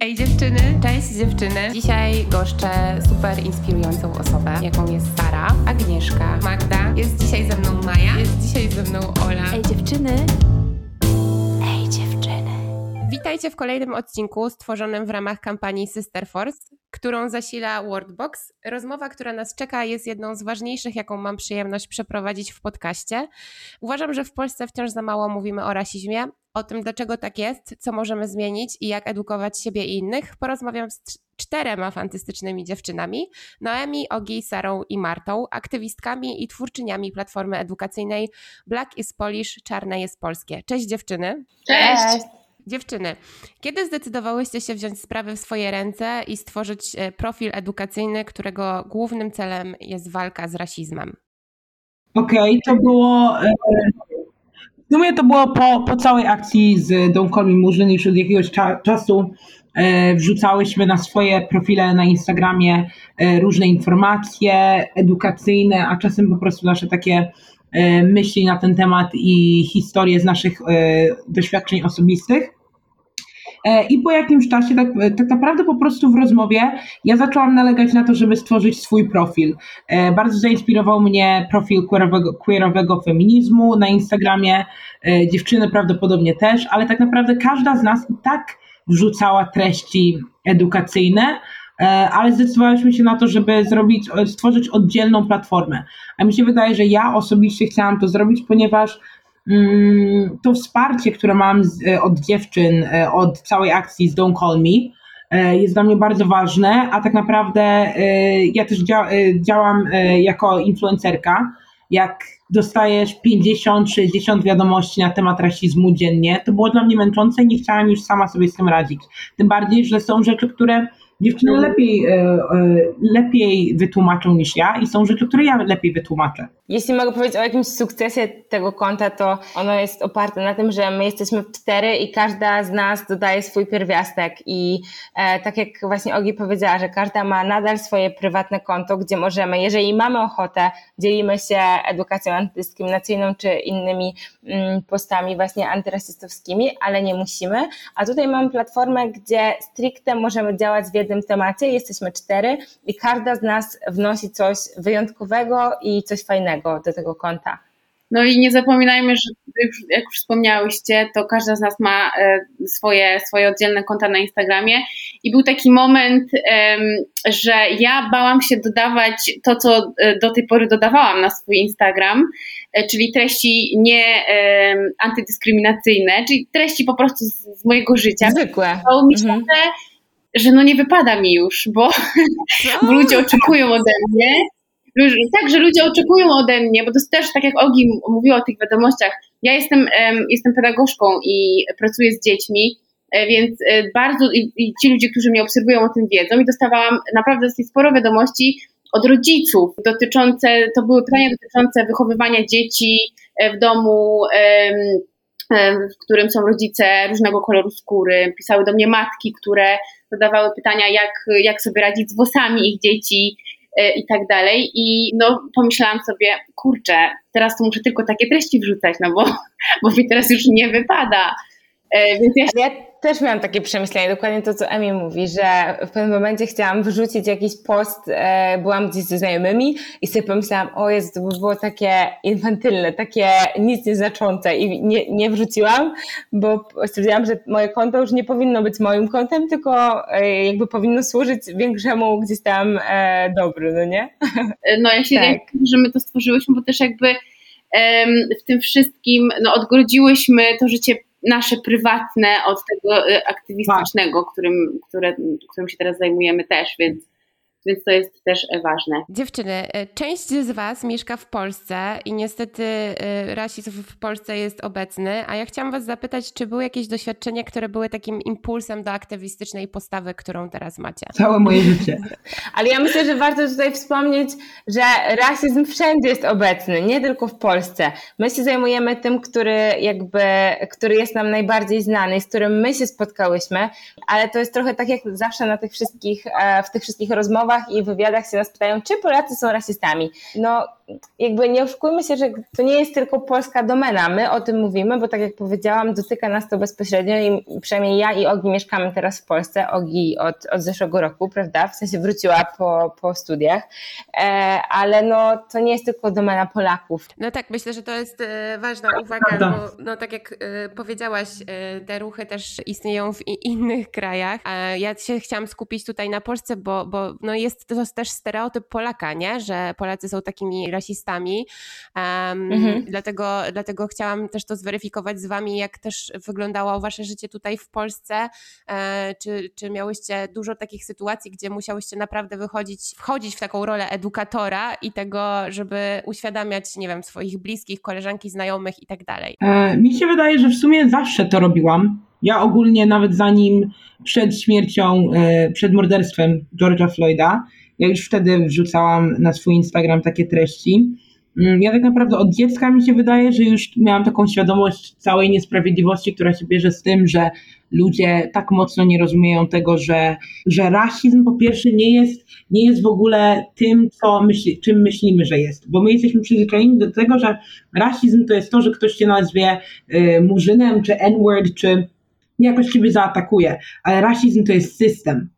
Ej dziewczyny, cześć dziewczyny. Dzisiaj goszczę super inspirującą osobę, jaką jest Sara, Agnieszka, Magda. Jest dzisiaj ze mną Maja, jest dzisiaj ze mną Ola. Ej dziewczyny. Ej dziewczyny. Witajcie w kolejnym odcinku stworzonym w ramach kampanii Sister Force, którą zasila Wordbox. Rozmowa, która nas czeka, jest jedną z ważniejszych, jaką mam przyjemność przeprowadzić w podcaście. Uważam, że w Polsce wciąż za mało mówimy o rasizmie, o tym, dlaczego tak jest, co możemy zmienić i jak edukować siebie i innych, porozmawiam z czterema fantastycznymi dziewczynami: Noemi, Ogi, Sarą i Martą, aktywistkami i twórczyniami platformy edukacyjnej Black is Polish, Czarne jest Polskie. Cześć dziewczyny. Cześć. Dziewczyny, kiedy zdecydowałyście się wziąć sprawy w swoje ręce i stworzyć e, profil edukacyjny, którego głównym celem jest walka z rasizmem? Okej, okay, to było. E, w sumie to było po, po całej akcji z Don't Call Me Murzyn, już od jakiegoś cza, czasu e, wrzucałyśmy na swoje profile na Instagramie różne informacje edukacyjne, a czasem po prostu nasze takie myśli na ten temat i historie z naszych doświadczeń osobistych. E, I po jakimś czasie, tak, tak naprawdę po prostu w rozmowie, ja zaczęłam nalegać na to, żeby stworzyć swój profil. E, bardzo zainspirował mnie profil queerowego, queerowego feminizmu na Instagramie, e, dziewczyny prawdopodobnie też, ale tak naprawdę każda z nas i tak wrzucała treści edukacyjne, ale zdecydowałyśmy się na to, żeby zrobić, stworzyć oddzielną platformę. A mi się wydaje, że ja osobiście chciałam to zrobić, ponieważ to wsparcie, które mam e, od dziewczyn, e, od całej akcji z Don't Call Me, e, jest dla mnie bardzo ważne, a tak naprawdę ja też działam jako influencerka. Jak dostajesz 50-60 wiadomości na temat rasizmu dziennie, to było dla mnie męczące i nie chciałam już sama sobie z tym radzić. Tym bardziej, że są rzeczy, które dziewczyny mhm. lepiej, lepiej wytłumaczą niż ja i są rzeczy, które ja lepiej wytłumaczę. Jeśli mogę powiedzieć o jakimś sukcesie tego konta, to ono jest oparte na tym, że my jesteśmy cztery i każda z nas dodaje swój pierwiastek. I e, tak jak właśnie Ogi powiedziała, że każda ma nadal swoje prywatne konto, gdzie możemy, jeżeli mamy ochotę, dzielimy się edukacją antydyskryminacyjną czy innymi mm, postami właśnie antyrasistowskimi, ale nie musimy. A tutaj mamy platformę, gdzie stricte możemy działać w jednym temacie, jesteśmy cztery i każda z nas wnosi coś wyjątkowego i coś fajnego do tego konta. No i nie zapominajmy, że jak już wspomniałyście, to każda z nas ma e, swoje, swoje oddzielne konta na Instagramie i był taki moment, że ja bałam się dodawać to, co e, do tej pory dodawałam na swój Instagram, e, czyli treści nie antydyskryminacyjne, czyli treści po prostu z, mojego życia. Zwykłe. Bo mi się, mhm. że, że no nie wypada mi już, bo, bo ludzie oczekują ode mnie tak, że ludzie oczekują ode mnie, bo to też tak jak Ogi mówiła o tych wiadomościach. Ja jestem, jestem pedagogzką i pracuję z dziećmi, e, więc e, bardzo i, i ci ludzie, którzy mnie obserwują o tym wiedzą i dostawałam naprawdę sporo wiadomości od rodziców dotyczące, to były pytania dotyczące wychowywania dzieci e, w domu, w którym są rodzice różnego koloru skóry. Pisały do mnie matki, które zadawały pytania, jak, jak sobie radzić z włosami ich dzieci, i tak dalej. I no, pomyślałam sobie, kurczę, teraz to muszę tylko takie treści wrzucać, no bo, bo mi teraz już nie wypada. E, więc ja... ja też miałam takie przemyślenie, dokładnie to, co Emi mówi, że w pewnym momencie chciałam wrzucić jakiś post, e, byłam gdzieś ze znajomymi i sobie pomyślałam, o jest, to by było takie infantylne, takie nic nieznaczące i nie, nie wrzuciłam, bo stwierdziłam, że moje konto już nie powinno być moim kontem, tylko e, jakby powinno służyć większemu gdzieś tam dobru, no nie? No ja się tak. że my to stworzyłyśmy, bo też jakby w tym wszystkim no, odgrodziłyśmy to życie nasze prywatne od tego e, aktywistycznego, którym, które, którym się teraz zajmujemy też, więc więc to jest też ważne. Dziewczyny, e, część z Was mieszka w Polsce i niestety e, rasizm w Polsce jest obecny, a ja chciałam Was zapytać, czy były jakieś doświadczenia, które były takim impulsem do aktywistycznej postawy, którą teraz macie? Całe moje życie. Ale ja myślę, że warto tutaj wspomnieć, że rasizm wszędzie jest obecny, nie tylko w Polsce. My się zajmujemy tym, który jakby, który jest nam najbardziej znany, z którym my się spotkałyśmy, ale to jest trochę tak jak zawsze na tych wszystkich, e, w tych wszystkich rozmowach i w wywiadach się nas pytają, czy Polacy są rasistami. No jakby nie oszukujmy się, że to nie jest tylko polska domena. My o tym mówimy, bo tak jak powiedziałam, dotyka nas to bezpośrednio i przynajmniej ja i Ogi mieszkamy teraz w Polsce. Ogi od, od zeszłego roku, prawda? W sensie wróciła po, po studiach, e, ale no to nie jest tylko domena Polaków. No tak, myślę, że to jest e, ważna uwaga, bo no tak jak e, powiedziałaś, e, te ruchy też istnieją w innych krajach. Ja się chciałam skupić tutaj na Polsce, bo, bo no jest to też stereotyp Polaka, nie? Że Polacy są takimi rasistami. Um, mhm. dlatego, dlatego chciałam też to zweryfikować z wami, jak też wyglądało wasze życie tutaj w Polsce. E, czy, czy miałyście dużo takich sytuacji, gdzie musiałyście naprawdę wychodzić, wchodzić w taką rolę edukatora i tego, żeby uświadamiać, nie wiem, swoich bliskich, koleżanki, znajomych i tak dalej? E, mi się wydaje, że w sumie zawsze to robiłam. Ja ogólnie nawet zanim przed śmiercią, e, przed morderstwem George'a Floyda, ja już wtedy wrzucałam na swój Instagram takie treści. Mm, ja tak naprawdę od dziecka mi się wydaje, że już miałam taką świadomość całej niesprawiedliwości, która się bierze z tym, że ludzie tak mocno nie rozumieją tego, że, że rasizm po pierwsze nie jest, nie jest w ogóle tym, co myśli, czym myślimy, że jest. Bo my jesteśmy przyzwyczajeni do tego, że rasizm to jest to, że ktoś cię nazwie y, murzynem, czy n-word, czy jakoś ciebie zaatakuje. Ale rasizm to jest system.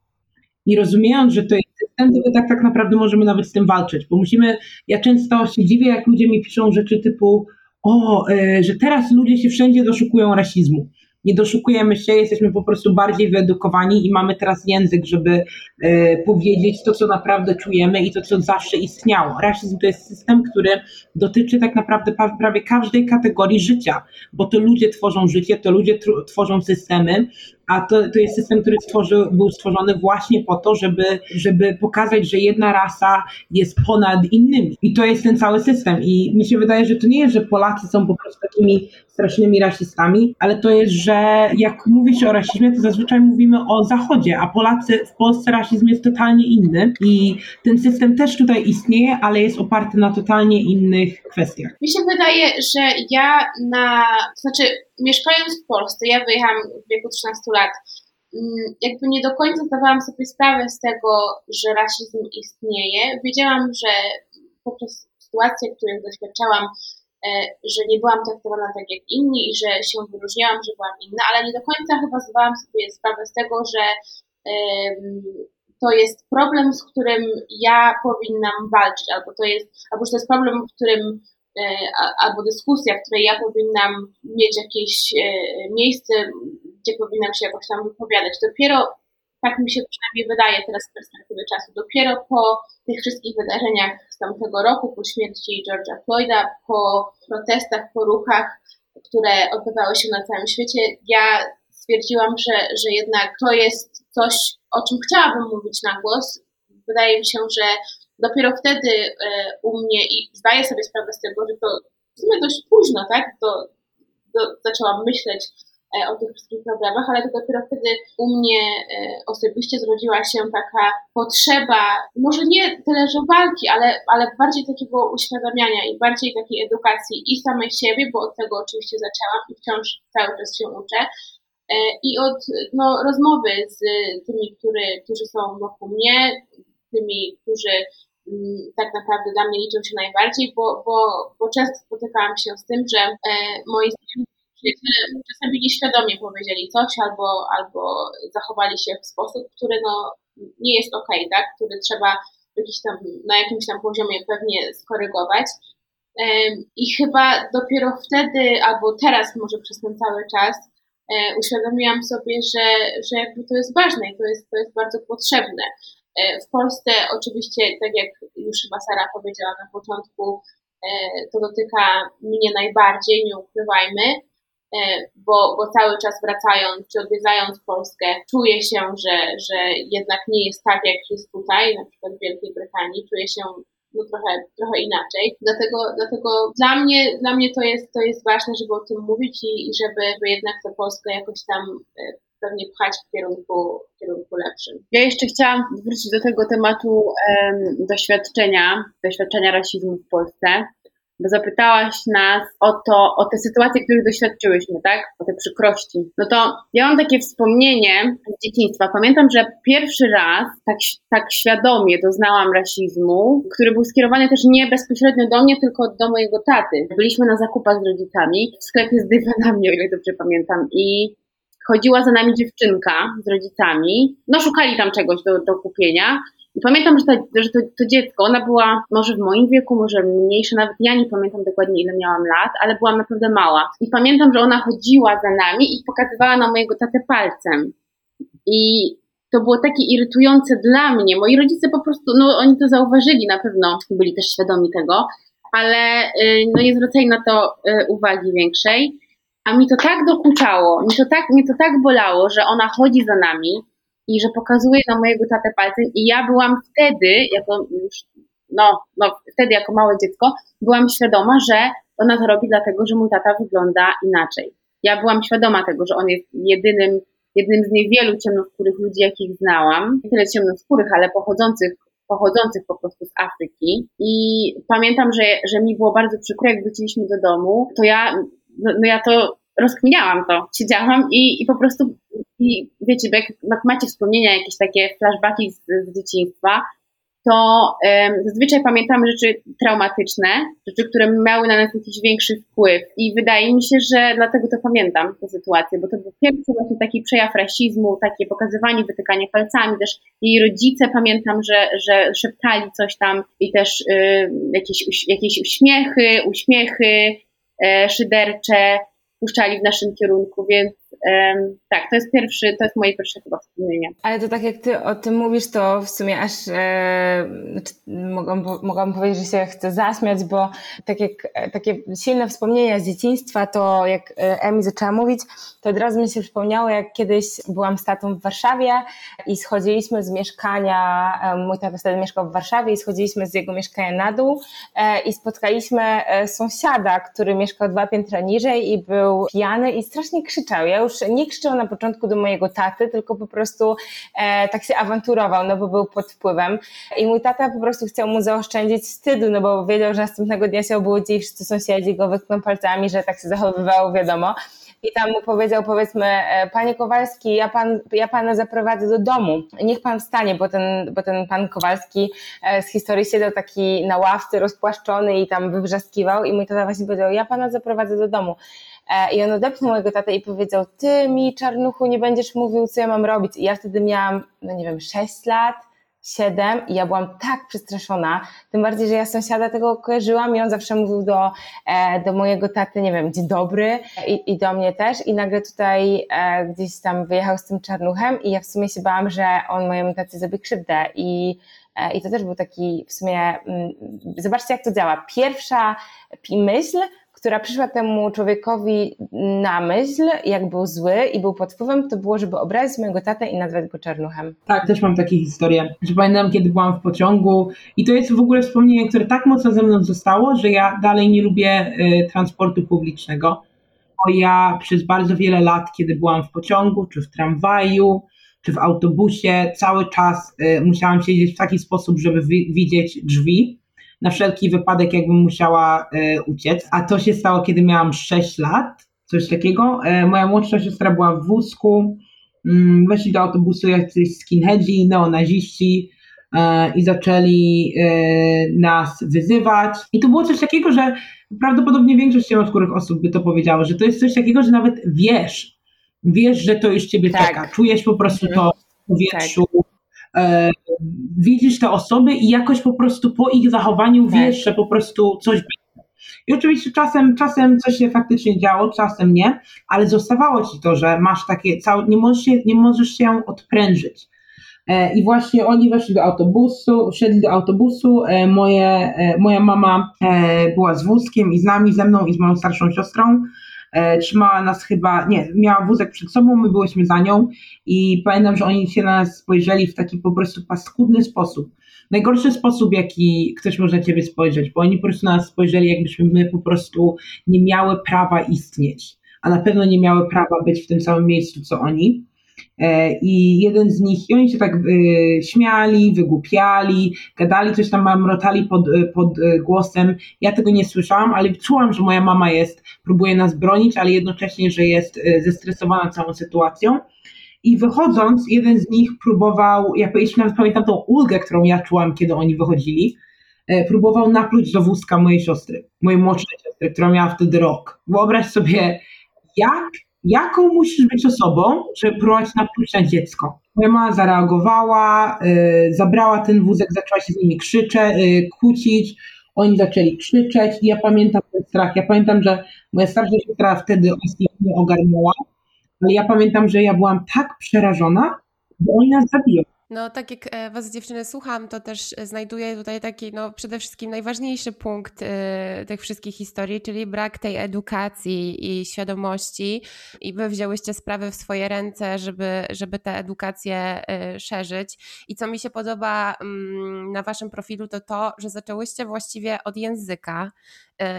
I rozumiejąc, że to jest system, to tak, tak naprawdę możemy nawet z tym walczyć, bo musimy, ja często się dziwię, jak ludzie mi piszą rzeczy typu, o, y, że teraz ludzie się wszędzie doszukują rasizmu nie doszukujemy się, jesteśmy po prostu bardziej wyedukowani i mamy teraz język, żeby e, powiedzieć to, co naprawdę czujemy i to, co zawsze istniało. Rasizm to jest system, który dotyczy tak naprawdę prawie każdej kategorii życia, bo to ludzie tworzą życie, to ludzie tworzą systemy, a to, to jest system, który stworzy, był stworzony właśnie po to, żeby, żeby pokazać, że jedna rasa jest ponad innymi. I to jest ten cały system. I mi się wydaje, że to nie jest, że Polacy są po prostu takimi strasznymi rasistami, ale to jest, że jak mówi się o rasizmie, to zazwyczaj mówimy o Zachodzie, a Polacy w Polsce rasizm jest totalnie inny i ten system też tutaj istnieje, ale jest oparty na totalnie innych kwestiach. Mi się wydaje, że ja na, znaczy mieszkając w Polsce, ja wyjechałam w wieku 13 lat, mm, jakby nie do końca zdawałam sobie sprawę z tego, że rasizm istnieje. Wiedziałam, że poprzez sytuacje, których doświadczałam, e, że nie byłam traktowana tak jak inni i że się wyróżniałam, że byłam inna, ale nie do końca chyba zdawałam sobie sprawę z tego, że to jest problem, z którym ja powinnam walczyć, albo to jest, albo że to jest problem, którym albo dyskusja, w której ja powinnam mieć jakieś e, miejsce, gdzie powinnam się jakoś tam wypowiadać. Dopiero, tak mi się przynajmniej wydaje teraz z perspektywy czasu, dopiero po tych wszystkich wydarzeniach z tamtego roku, po śmierci George'a Floyda, po protestach, po ruchach, które odbywały się na całym świecie, ja stwierdziłam, że, że jednak to jest coś, o czym chciałabym mówić na głos. Wydaje mi się, że dopiero wtedy e, u mnie i zdaję sobie sprawę z tego, że to w sumie dość późno, tak, to, to zaczęłam myśleć e, o tych wszystkich problemach, ale to dopiero wtedy u mnie e, osobiście zrodziła się taka potrzeba, może nie tyle, że walki, ale, ale bardziej takiego uświadamiania i bardziej takiej edukacji i samej siebie, bo od tego oczywiście zaczęłam i wciąż cały czas się uczę, i od no, rozmowy z tymi, który, którzy są wokół mnie, tymi, którzy tak naprawdę dla mnie liczą się najbardziej, bo, bo, bo często spotykałam się z tym, że e, moi przyjaciele czasami nieświadomie powiedzieli coś albo, albo zachowali się w sposób, który no, nie jest ok, tak? który trzeba jakiś tam, na jakimś tam poziomie pewnie skorygować. E, I chyba dopiero wtedy, albo teraz może przez ten cały czas, e, uświadomiłam sobie, że, że jakby to jest ważne i to jest, to jest bardzo potrzebne. E, w Polsce oczywiście, tak jak już chyba Sara powiedziała na początku, e, to dotyka mnie najbardziej, nie ukrywajmy, e, bo, bo cały czas wracając czy odwiedzając Polskę, czuję się, że, że jednak nie jest tak, jak jest tutaj, na przykład w Wielkiej Brytanii, czuję się no, trochę, trochę inaczej. Dlatego, dlatego dla mnie, dla mnie to jest, to jest ważne, żeby o tym mówić i, i żeby, żeby jednak tę Polskę jakoś tam pewnie pchać w kierunku, w kierunku lepszym. Ja jeszcze chciałam wrócić do tego tematu um, doświadczenia, doświadczenia rasizmu w Polsce. bo zapytałaś nas o to, o te sytuacje, których doświadczyłyśmy, tak? O te przykrości. No to ja mam takie wspomnienie z dzieciństwa. Pamiętam, że pierwszy raz tak, tak świadomie doznałam rasizmu, który był skierowany też nie bezpośrednio do mnie, tylko do mojego taty. Byliśmy na zakupach z rodzicami w sklepie z dywanami, o ile dobrze pamiętam, i chodziła za nami dziewczynka z rodzicami. No szukali tam czegoś do, do kupienia i pamiętam, że, to, że to, to, dziecko, ona była może w moim wieku, może mniejsza, nawet ja nie pamiętam dokładnie ile miałam lat, ale byłam naprawdę mała. I pamiętam, że ona chodziła za nami i pokazywała na mojego tatę palcem. I to było takie irytujące dla mnie. Moi rodzice po prostu, no oni to zauważyli na pewno, byli też świadomi tego, ale y, no nie zwracali na to y, uwagi większej. A mi to tak dokuczało, mi to tak, mnie to tak bolało, że ona chodzi za nami, i że pokazuje na mojego tatę palcem i ja byłam wtedy, jako już, no, no wtedy jako małe dziecko, byłam świadoma, że ona to robi dlatego, że mój tata wygląda inaczej. Ja byłam świadoma tego, że on jest jedynym, jednym z niewielu ciemnoskórych ludzi, jakich znałam. Nie tyle ciemnoskórych, ale pochodzących pochodzących po prostu z Afryki. I pamiętam, że, że mi było bardzo przykro, jak wróciliśmy do domu, to ja, no, no ja to rozkminiałam to, siedziałam i, i po prostu i wiecie, jak, jak macie wspomnienia, jakieś takie flashbacki z, z dzieciństwa, to um, zazwyczaj pamiętamy rzeczy traumatyczne, rzeczy, które miały na nas jakiś większy wpływ. I wydaje mi się, że dlatego to pamiętam, tę sytuację, bo to był pierwszy właśnie taki przejaw rasizmu, takie pokazywanie, wytykanie palcami. Też jej rodzice pamiętam, że, że szeptali coś tam i też y, jakieś, jakieś uśmiechy, uśmiechy y, szydercze puszczali w naszym kierunku, więc um, tak, to jest pierwszy, to jest moje pierwsze chyba wspomnienie. Ale to tak jak ty o tym mówisz, to w sumie aż e, mogłam, mogłam powiedzieć, że się chcę zaśmiać, bo tak jak, takie silne wspomnienia z dzieciństwa, to jak e, Emi zaczęła mówić, to od razu mi się przypomniało, jak kiedyś byłam z tatą w Warszawie i schodziliśmy z mieszkania, e, mój tata wtedy mieszkał w Warszawie i schodziliśmy z jego mieszkania na dół e, i spotkaliśmy sąsiada, który mieszkał dwa piętra niżej i był pijany i strasznie krzyczał. Ja już nie krzyczał na początku do mojego taty, tylko po prostu e, tak się awanturował, no bo był pod wpływem. I mój tata po prostu chciał mu zaoszczędzić wstydu, no bo wiedział, że następnego dnia się obudzi i wszyscy sąsiedzi go wytkną palcami, że tak się zachowywało, wiadomo. I tam mu powiedział, powiedzmy, e, panie Kowalski, ja, pan, ja pana zaprowadzę do domu, niech pan wstanie, bo ten, bo ten pan Kowalski e, z historii siedział taki na ławce rozpłaszczony i tam wywrzaskiwał i mój tata właśnie powiedział, ja pana zaprowadzę do domu. E, I on odepchnął mojego tatę i powiedział, ty mi czarnuchu nie będziesz mówił, co ja mam robić. I ja wtedy miałam, no nie wiem, 6 lat, siedem i ja byłam tak przestraszona, tym bardziej, że ja sąsiada tego kojarzyłam i on zawsze mówił do, e, do mojego taty, nie wiem, dzień dobry i, i do mnie też i nagle tutaj e, gdzieś tam wyjechał z tym czarnuchem i ja w sumie się bałam, że on mojemu taty zrobi krzywdę i i to też był taki w sumie, mm, zobaczcie jak to działa. Pierwsza myśl która przyszła temu człowiekowi na myśl, jak był zły i był pod wpływem, to było, żeby obrazić mojego tatę i nazwać go czarnuchem. Tak, też mam takie historie, że pamiętam, kiedy byłam w pociągu i to jest w ogóle wspomnienie, które tak mocno ze mną zostało, że ja dalej nie lubię y, transportu publicznego, bo ja przez bardzo wiele lat, kiedy byłam w pociągu, czy w tramwaju, czy w autobusie, cały czas y, musiałam siedzieć w taki sposób, żeby widzieć drzwi, na wszelki wypadek, jakbym musiała e, uciec. A to się stało, kiedy miałam 6 lat, coś takiego. E, moja młodsza siostra była w wózku, mm, weszli do autobusu jacyś skinheadzi, neonaziści e, i zaczęli nas wyzywać. I to było coś takiego, że prawdopodobnie większość ciemnoskórych osób by to powiedziała, że to jest coś takiego, że nawet wiesz, wiesz, że to już ciebie tak. czeka. Czujesz po prostu to w powietrzu. Tak widzisz te osoby i jakoś po prostu po ich zachowaniu tak. wiesz, że po prostu coś będzie. I oczywiście czasem, czasem coś się faktycznie działo, czasem nie, ale zostawało ci to, że masz takie całe, nie możesz się, nie możesz się odprężyć. E, I właśnie oni weszli do autobusu, wsiedli do autobusu. E, moje, e, moja mama była z wózkiem i z nami, ze mną i z moją starszą siostrą. E, trzymała nas chyba, nie, miała wózek przed sobą, my byliśmy za nią i pamiętam, że oni się na nas spojrzeli w taki po prostu paskudny sposób. Najgorszy sposób, jaki ktoś może na ciebie spojrzeć, bo oni po prostu na nas spojrzeli, jakbyśmy my po prostu nie miały prawa istnieć, a na pewno nie miały prawa być w tym samym miejscu, co oni. E, I jeden z nich, oni się tak y, śmiali, wygłupiali, gadali, coś tam mamrotali pod, pod głosem. Ja tego nie słyszałam, ale czułam, że moja mama jest, próbuje nas bronić, ale jednocześnie, że jest zestresowana całą sytuacją. I wychodząc, jeden z nich próbował, ja nawet pamiętam tą ulgę, którą ja czułam, kiedy oni wychodzili, próbował napluć do wózka mojej siostry, mojej młodszej siostry, która miała wtedy rok. Wyobraź sobie, jak jaką musisz być osobą, żeby próbować napluć na dziecko. Moja mama zareagowała, y, zabrała ten wózek, zaczęła się z nimi krzyczeć, y, kłócić, oni zaczęli krzyczeć i ja pamiętam ten strach. Ja pamiętam, że moja starsza siostra wtedy nie ogarnęła, ale ja pamiętam, że ja byłam tak przerażona, bo oni nas zabiją. No, tak jak e, Was dziewczyny słucham, to też znajduję tutaj taki, no przede wszystkim najważniejszy punkt y, tych wszystkich historii, czyli brak tej edukacji i świadomości. I Wy wzięłyście sprawy w swoje ręce, żeby, żeby tę edukację y, szerzyć. I co mi się podoba y, na Waszym profilu, to to, że zaczęłyście właściwie od języka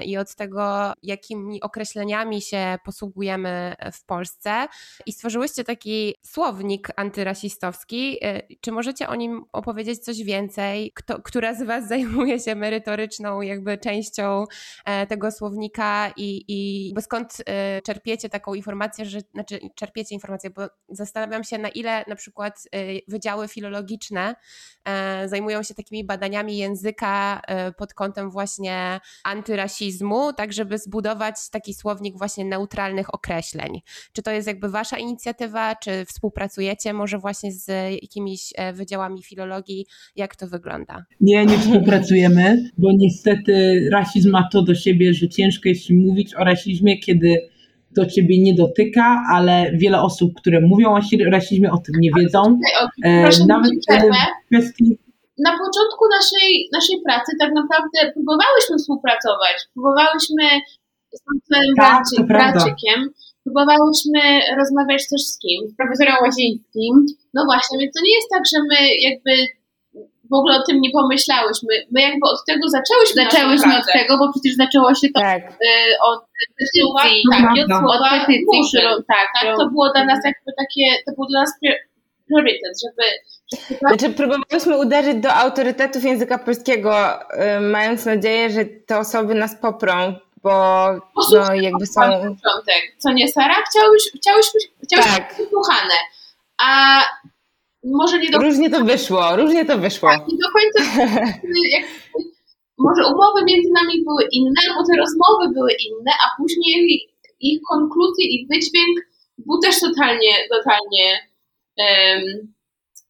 i od tego, jakimi określeniami się posługujemy w Polsce. I stworzyłyście taki słownik antyrasistowski. Czy możecie o nim opowiedzieć coś więcej? Kto, która z Was zajmuje się merytoryczną jakby częścią e, tego słownika i, i bo skąd e, czerpiecie taką informację, że, znaczy czerpiecie informację, bo zastanawiam się na ile na przykład e, wydziały filologiczne zajmują się takimi badaniami języka pod kątem właśnie antyrasizmu, tak żeby zbudować taki słownik właśnie neutralnych określeń. Czy to jest jakby Wasza inicjatywa, czy współpracujecie może właśnie z jakimiś E, wydziałami filologii. Jak to wygląda? Nie, nie współpracujemy, bo niestety rasizm ma to do siebie, że ciężko jest mówić o rasizmie, kiedy to ciebie nie dotyka, ale wiele osób, które mówią o rasizmie, o tym nie wiedzą. E, nawet w kwestii na początku naszej, naszej pracy tak naprawdę próbowałyśmy współpracować. Próbowałyśmy z panem tak, Braczykiem, próbowałyśmy rozmawiać też z kim? Z profesorem Łazińskim. No właśnie, więc to nie jest tak, że my jakby w ogóle o tym nie pomyślałyśmy. My jakby od tego zaczęłyśmy. Zaczęłyśmy od tego, bo przecież zaczęło się to tak. y, od petycji, tak, tak, od, od petycji, którą, tak, tak, to było dla nas jakby takie, to był dla nas priorytet, żeby znaczy, próbowałyśmy uderzyć do autorytetów języka polskiego, y, mając nadzieję, że te osoby nas poprą, bo no, jakby są... Początek. Co nie, Sara? Chciałyśmy, chciałyśmy, chciałyśmy tak. być słuchane, a może nie do Różnie to wyszło, różnie to wyszło. Tak, nie do końca może umowy między nami były inne, bo te rozmowy były inne, a później ich konkluzje i wydźwięk był też totalnie, totalnie um,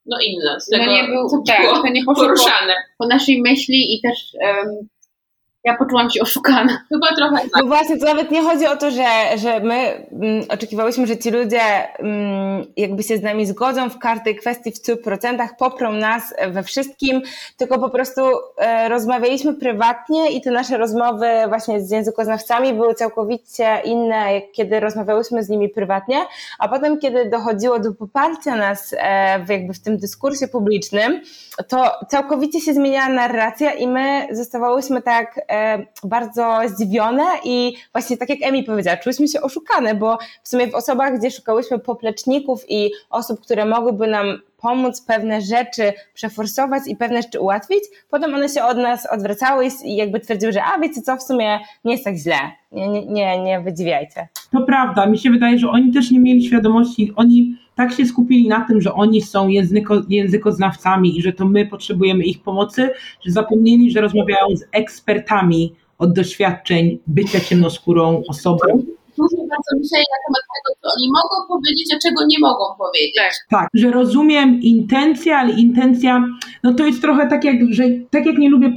no inny. Z tego, no nie był, tak, to nie poszło poruszane. Po, po naszej myśli i też um, ja poczułam się oszukana. Chyba trochę tak. No właśnie, to nawet nie chodzi o to, że, że my mm, oczekiwałyśmy, że ci ludzie mm, jakby się z nami zgodzą w każdej kwestii w 100%, poprą nas we wszystkim, tylko po prostu e, rozmawialiśmy prywatnie i te nasze rozmowy właśnie z językoznawcami były całkowicie inne, jak kiedy rozmawiałyśmy z nimi prywatnie, a potem, kiedy dochodziło do poparcia nas e, w, jakby w tym dyskursie publicznym, to całkowicie się zmieniała narracja i my zostawałyśmy tak bardzo zdziwione i właśnie tak jak Emi powiedziała, czułyśmy się oszukane, bo w sumie w osobach, gdzie szukałyśmy popleczników i osób, które mogłyby nam pomóc pewne rzeczy przeforsować i pewne rzeczy ułatwić, potem one się od nas odwracały i jakby twierdziły, że a wiecie co, w sumie nie jest tak źle, nie, nie, nie wydziwiajcie. To prawda, mi się wydaje, że oni też nie mieli świadomości, oni tak się skupili na tym, że oni są języko, językoznawcami i że to my potrzebujemy ich pomocy, że zapomnieli, że rozmawiają z ekspertami od doświadczeń bycia ciemnoskórą osobą. Dużo bardzo myśleli na temat tego, co oni mogą powiedzieć, a czego nie mogą powiedzieć. Tak, tak że rozumiem intencję, ale intencja, no to jest trochę tak jak, że tak jak nie lubię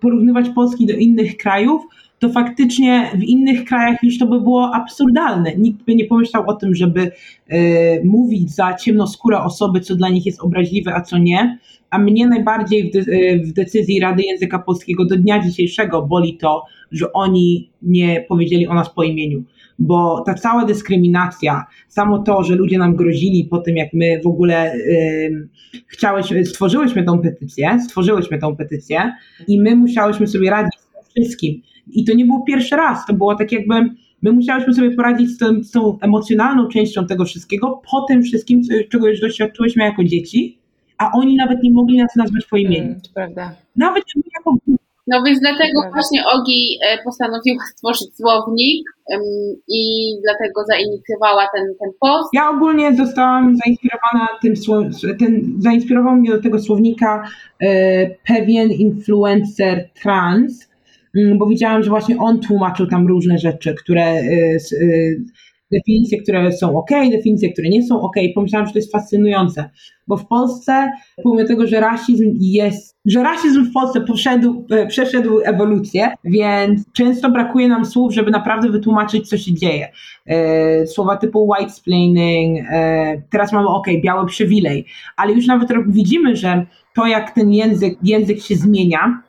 porównywać Polski do innych krajów, to faktycznie w innych krajach już to by było absurdalne. Nikt by nie pomyślał o tym, żeby e, mówić za ciemnoskóre osoby, co dla nich jest obraźliwe, a co nie. A mnie najbardziej w, de e, w decyzji Rady Języka Polskiego do dnia dzisiejszego boli to, że oni nie powiedzieli o nas po imieniu bo ta cała dyskryminacja, samo to, że ludzie nam grozili po tym, jak my w ogóle yy, chciałyśmy, stworzyłyśmy tą petycję, stworzyłyśmy tą petycję i my musiałyśmy sobie radzić z tym wszystkim. I to nie był pierwszy raz, to było tak jakby My musiałyśmy sobie poradzić z, tym, z tą emocjonalną częścią tego wszystkiego, po tym wszystkim, czego już doświadczyłyśmy jako dzieci, a oni nawet nie mogli nas nazwać po imieniu. Mm, to prawda. Nawet jako no więc dlatego właśnie Ogi e, postanowiła stworzyć słownik i dlatego zainicjowała ten, ten post. Ja ogólnie zostałam zainspirowana tym, ten, zainspirował mnie do tego słownika e, pewien influencer trans, bo widziałam, że właśnie on tłumaczył tam różne rzeczy, które e, definicje, które są ok, definicje, które nie są ok. Pomyślałam, że to jest fascynujące, bo w Polsce, pomimo tego, że rasizm jest, że rasizm w Polsce poszedł, e, przeszedł ewolucję, więc często brakuje nam słów, żeby naprawdę wytłumaczyć, co się dzieje. E, słowa typu white splaining, e, teraz mamy ok, biały przywilej, ale już nawet widzimy, że to, jak ten język, język się zmienia,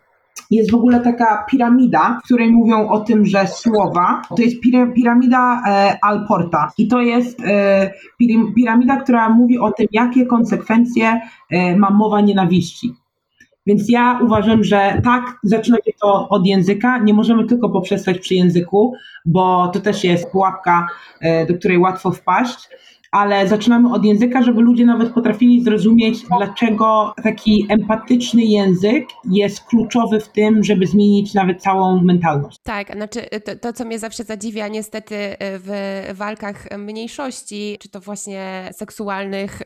jest w ogóle taka piramida, w której mówią o tym, że słowa to jest piramida e, Alporta i to jest e, piramida, która mówi o tym, jakie konsekwencje e, ma mowa nienawiści. Więc ja uważam, że tak, zaczyna się to od języka. Nie możemy tylko poprzestać przy języku, bo to też jest pułapka, do której łatwo wpaść ale zaczynamy od języka, żeby ludzie nawet potrafili zrozumieć, dlaczego taki empatyczny język jest kluczowy w tym, żeby zmienić nawet całą mentalność. Tak, znaczy to, to co mnie zawsze zadziwia niestety y, w walkach mniejszości, czy to właśnie seksualnych, y,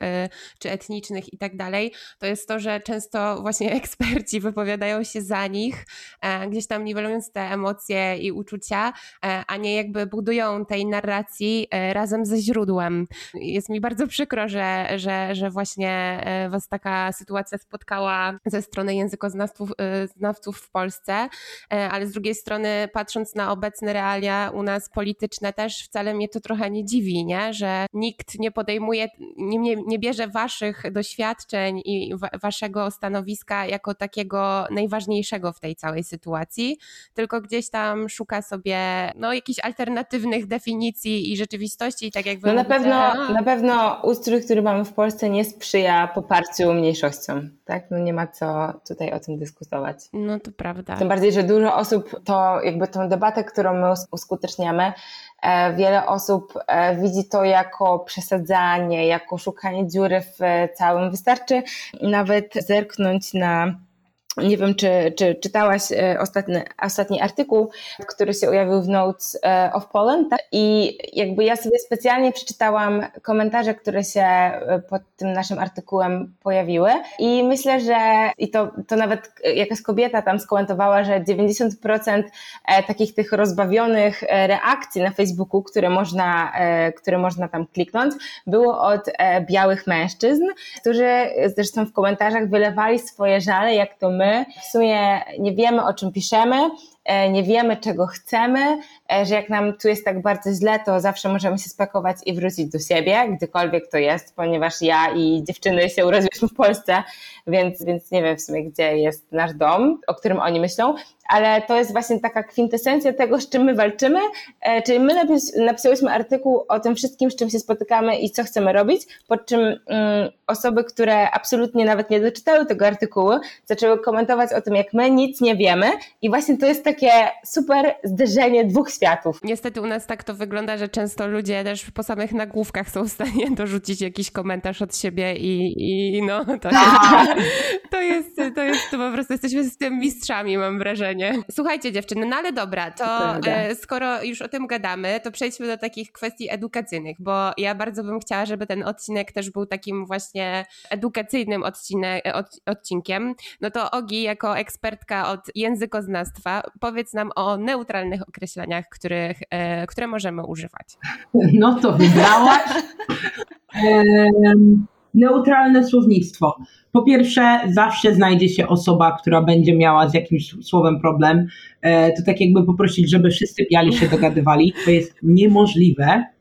czy etnicznych i tak dalej, to jest to, że często właśnie eksperci wypowiadają się za nich, e, gdzieś tam niwelując te emocje i uczucia, e, a nie jakby budują tej narracji e, razem ze źródłem jest mi bardzo przykro, że, że, że właśnie e, Was taka sytuacja spotkała ze strony językoznawców e, znawców w Polsce, e, ale z drugiej strony patrząc na obecne realia u nas polityczne też wcale mnie to trochę nie dziwi, nie? że nikt nie podejmuje, nie, nie bierze Waszych doświadczeń i Waszego stanowiska jako takiego najważniejszego w tej całej sytuacji, tylko gdzieś tam szuka sobie no, jakichś alternatywnych definicji i rzeczywistości, tak jak no na pewno, na pewno ustrój, który mamy w Polsce nie sprzyja poparciu mniejszościom, tak? No nie ma co tutaj o tym dyskutować. No to prawda. Tym bardziej, że dużo osób to jakby tą debatę, którą my uskuteczniamy, e, wiele osób e, widzi to jako przesadzanie, jako szukanie dziury w całym. Wystarczy nawet zerknąć na nie wiem, czy, czy czytałaś e, ostatni, ostatni artykuł, który się ujawił w Notes e, of Poland tak? i jakby ja sobie specjalnie przeczytałam komentarze, które się e, pod tym naszym artykułem pojawiły i myślę, że i to, to nawet jakaś kobieta tam skomentowała, że 90% takich tych rozbawionych reakcji na Facebooku, które można, które można tam kliknąć, było od białych mężczyzn, którzy zresztą w komentarzach wylewali swoje żale, jak to my w sumie nie wiemy, o czym piszemy, e, nie wiemy, czego chcemy, że jak nam tu jest tak bardzo źle, to zawsze możemy się spakować i wrócić do siebie, gdziekolwiek to jest, ponieważ ja i dziewczyny się urodziłyśmy w Polsce, więc, więc nie wiem w sumie, gdzie jest nasz dom, o którym oni myślą, ale to jest właśnie taka kwintesencja tego, z czym my walczymy, e, czyli my napis napisałyśmy artykuł o tym wszystkim, z czym się spotykamy i co chcemy robić, po czym mm, osoby, które absolutnie nawet nie doczytały tego artykułu, zaczęły komentować o tym, jak my nic nie wiemy i właśnie to jest takie super zderzenie dwóch światów. Niestety u nas tak to wygląda, że często ludzie też po samych nagłówkach są w stanie dorzucić jakiś komentarz od siebie i, i no, to jest, to jest, to jest, to po prostu jesteśmy z tym mistrzami, mam wrażenie nie? Słuchajcie dziewczyny, no ale dobra, to e, skoro już o tym gadamy, to przejdźmy do takich kwestii edukacyjnych, bo ja bardzo bym chciała, żeby ten odcinek też był takim właśnie edukacyjnym odcinek, od, odcinkiem. No to Ogi, jako ekspertka od językoznawstwa, powiedz nam o neutralnych określeniach, których, e, które możemy używać. No to wybrałaś. neutralne słownictwo. Po pierwsze, zawsze znajdzie się osoba, która będzie miała z jakimś słowem problem. E, to tak jakby poprosić, żeby wszyscy biali się dogadywali. To jest niemożliwe.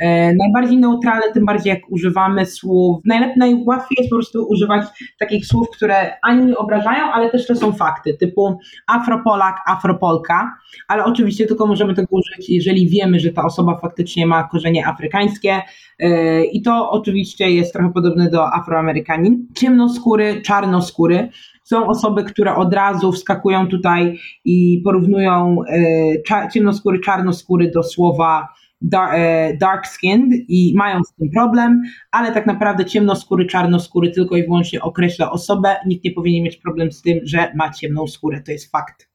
E, najbardziej neutralne, tym bardziej jak używamy słów. Najlepiej, najłatwiej jest po prostu używać takich słów, które ani nie obrażają, ale też to są fakty, typu afropolak, afropolka, ale oczywiście tylko możemy tego użyć, jeżeli wiemy, że ta osoba faktycznie ma korzenie afrykańskie e, i to oczywiście jest trochę podobne do afroamerykanin. Ciemnoskóry, czarnoskóry są osoby, które od razu wskakują tutaj i porównują e, ciemnoskóry, czarnoskóry do słowa dark skinned i mają z tym problem, ale tak naprawdę ciemnoskóry, czarnoskóry tylko i wyłącznie określa osobę. Nikt nie powinien mieć problem z tym, że ma ciemną skórę, to jest fakt.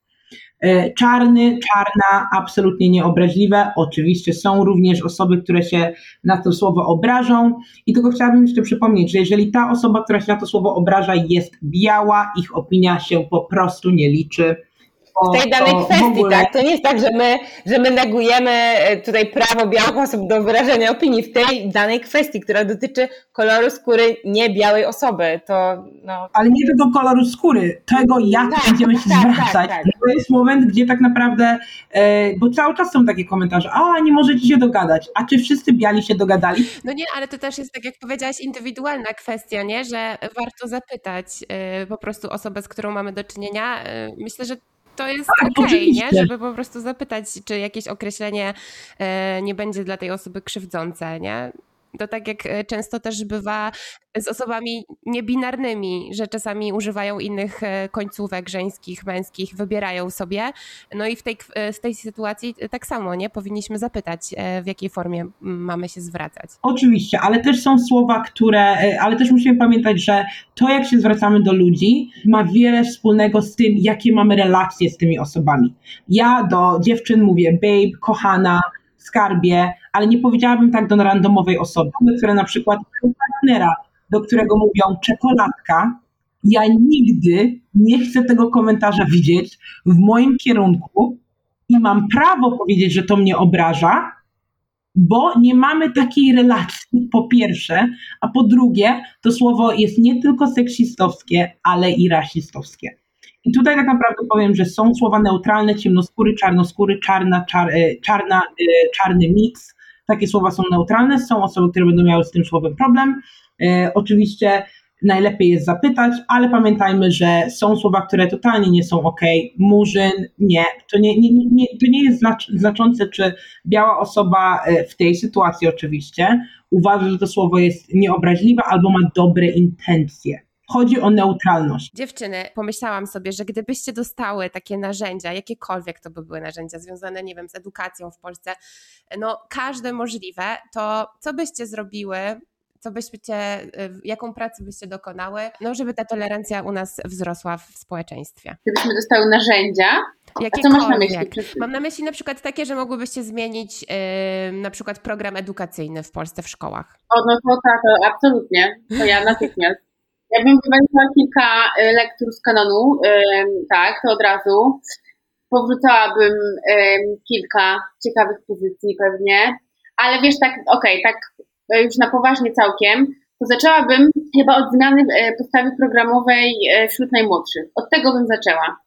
E, czarny, czarna, absolutnie nieobraźliwe. Oczywiście są również osoby, które się na to słowo obrażą. I tylko chciałabym jeszcze przypomnieć, że jeżeli ta osoba, która się na to słowo obraża, jest biała, ich opinia się po prostu nie liczy w tej danej kwestii, tak? To nie jest tak, że my, że my negujemy e, tutaj prawo białych osób do wyrażenia opinii w tej danej kwestii, która dotyczy koloru skóry niebiałej osoby. To, no... Ale nie tylko koloru skóry, tego jak tak, będziemy się tak, tak zwracać. Tak, to jest moment, gdzie tak naprawdę, e, bo cały czas są takie komentarze, a nie możecie się dogadać, a czy wszyscy biali się dogadali? No nie, ale to też jest, tak jak powiedziałaś, indywidualna kwestia, nie? że warto zapytać e, po prostu osobę, z którą mamy do czynienia. Myślę, że to jest tak, okej, okay, nie? Żeby po prostu zapytać, czy jakieś określenie e, nie będzie dla tej osoby krzywdzące, nie? To tak jak e, często też bywa z osobami niebinarnymi, że czasami używają innych e, końcówek żeńskich, męskich, wybierają sobie. No i w tej, e, w tej sytuacji tak samo, nie? Powinniśmy zapytać, w jakiej formie mamy się zwracać. Oczywiście, ale też są słowa, które, ale też musimy pamiętać, że to, jak się zwracamy do ludzi, ma wiele wspólnego z tym, jakie mamy relacje z tymi osobami. Ja do dziewczyn mówię babe, kochana, skarbie, ale nie powiedziałabym tak do randomowej osoby, które na przykład partnera, do którego mówią czekoladka, ja nigdy nie chcę tego komentarza widzieć w moim kierunku i mam prawo powiedzieć, że to mnie obraża, bo nie mamy takiej relacji, po pierwsze, a po drugie, to słowo jest nie tylko seksistowskie, ale i rasistowskie. I tutaj tak naprawdę powiem, że są słowa neutralne, ciemnoskóry, czarnoskóry, czarna, czar, e, czarna, e, czarny miks. Takie słowa są neutralne. Są osoby, które będą miały z tym słowem problem. E, oczywiście najlepiej jest zapytać, ale pamiętajmy, że są słowa, które totalnie nie są ok. Murzyn, nie. To nie, nie, nie, to nie jest znaczące, czy biała osoba w tej sytuacji oczywiście uważa, że to słowo jest nieobraźliwe albo ma dobre intencje. Chodzi o neutralność. Dziewczyny, pomyślałam sobie, że gdybyście dostały takie narzędzia, jakiekolwiek to by były narzędzia związane, nie wiem, z edukacją w Polsce, no każde możliwe, to co byście zrobiły, co byście, y, jaką pracę byście dokonały, no żeby ta tolerancja u nas wzrosła w społeczeństwie? Gdybyśmy dostały narzędzia, Jakiekolwiek. Na myśli? Mam na myśli na przykład takie, że mogłybyście zmienić yy, na przykład program edukacyjny w Polsce w szkołach. O, no to tak, to absolutnie. To ja natychmiast. Ja bym wywaliła kilka y, lektur z kanonu, tak, to od razu. Powrzucałabym kilka ciekawych pozycji pewnie, ale wiesz, tak, okej, okay, tak e, już na poważnie całkiem, to zaczęłabym chyba od zmiany e, podstawy programowej e, wśród najmłodszych. Od tego bym zaczęła.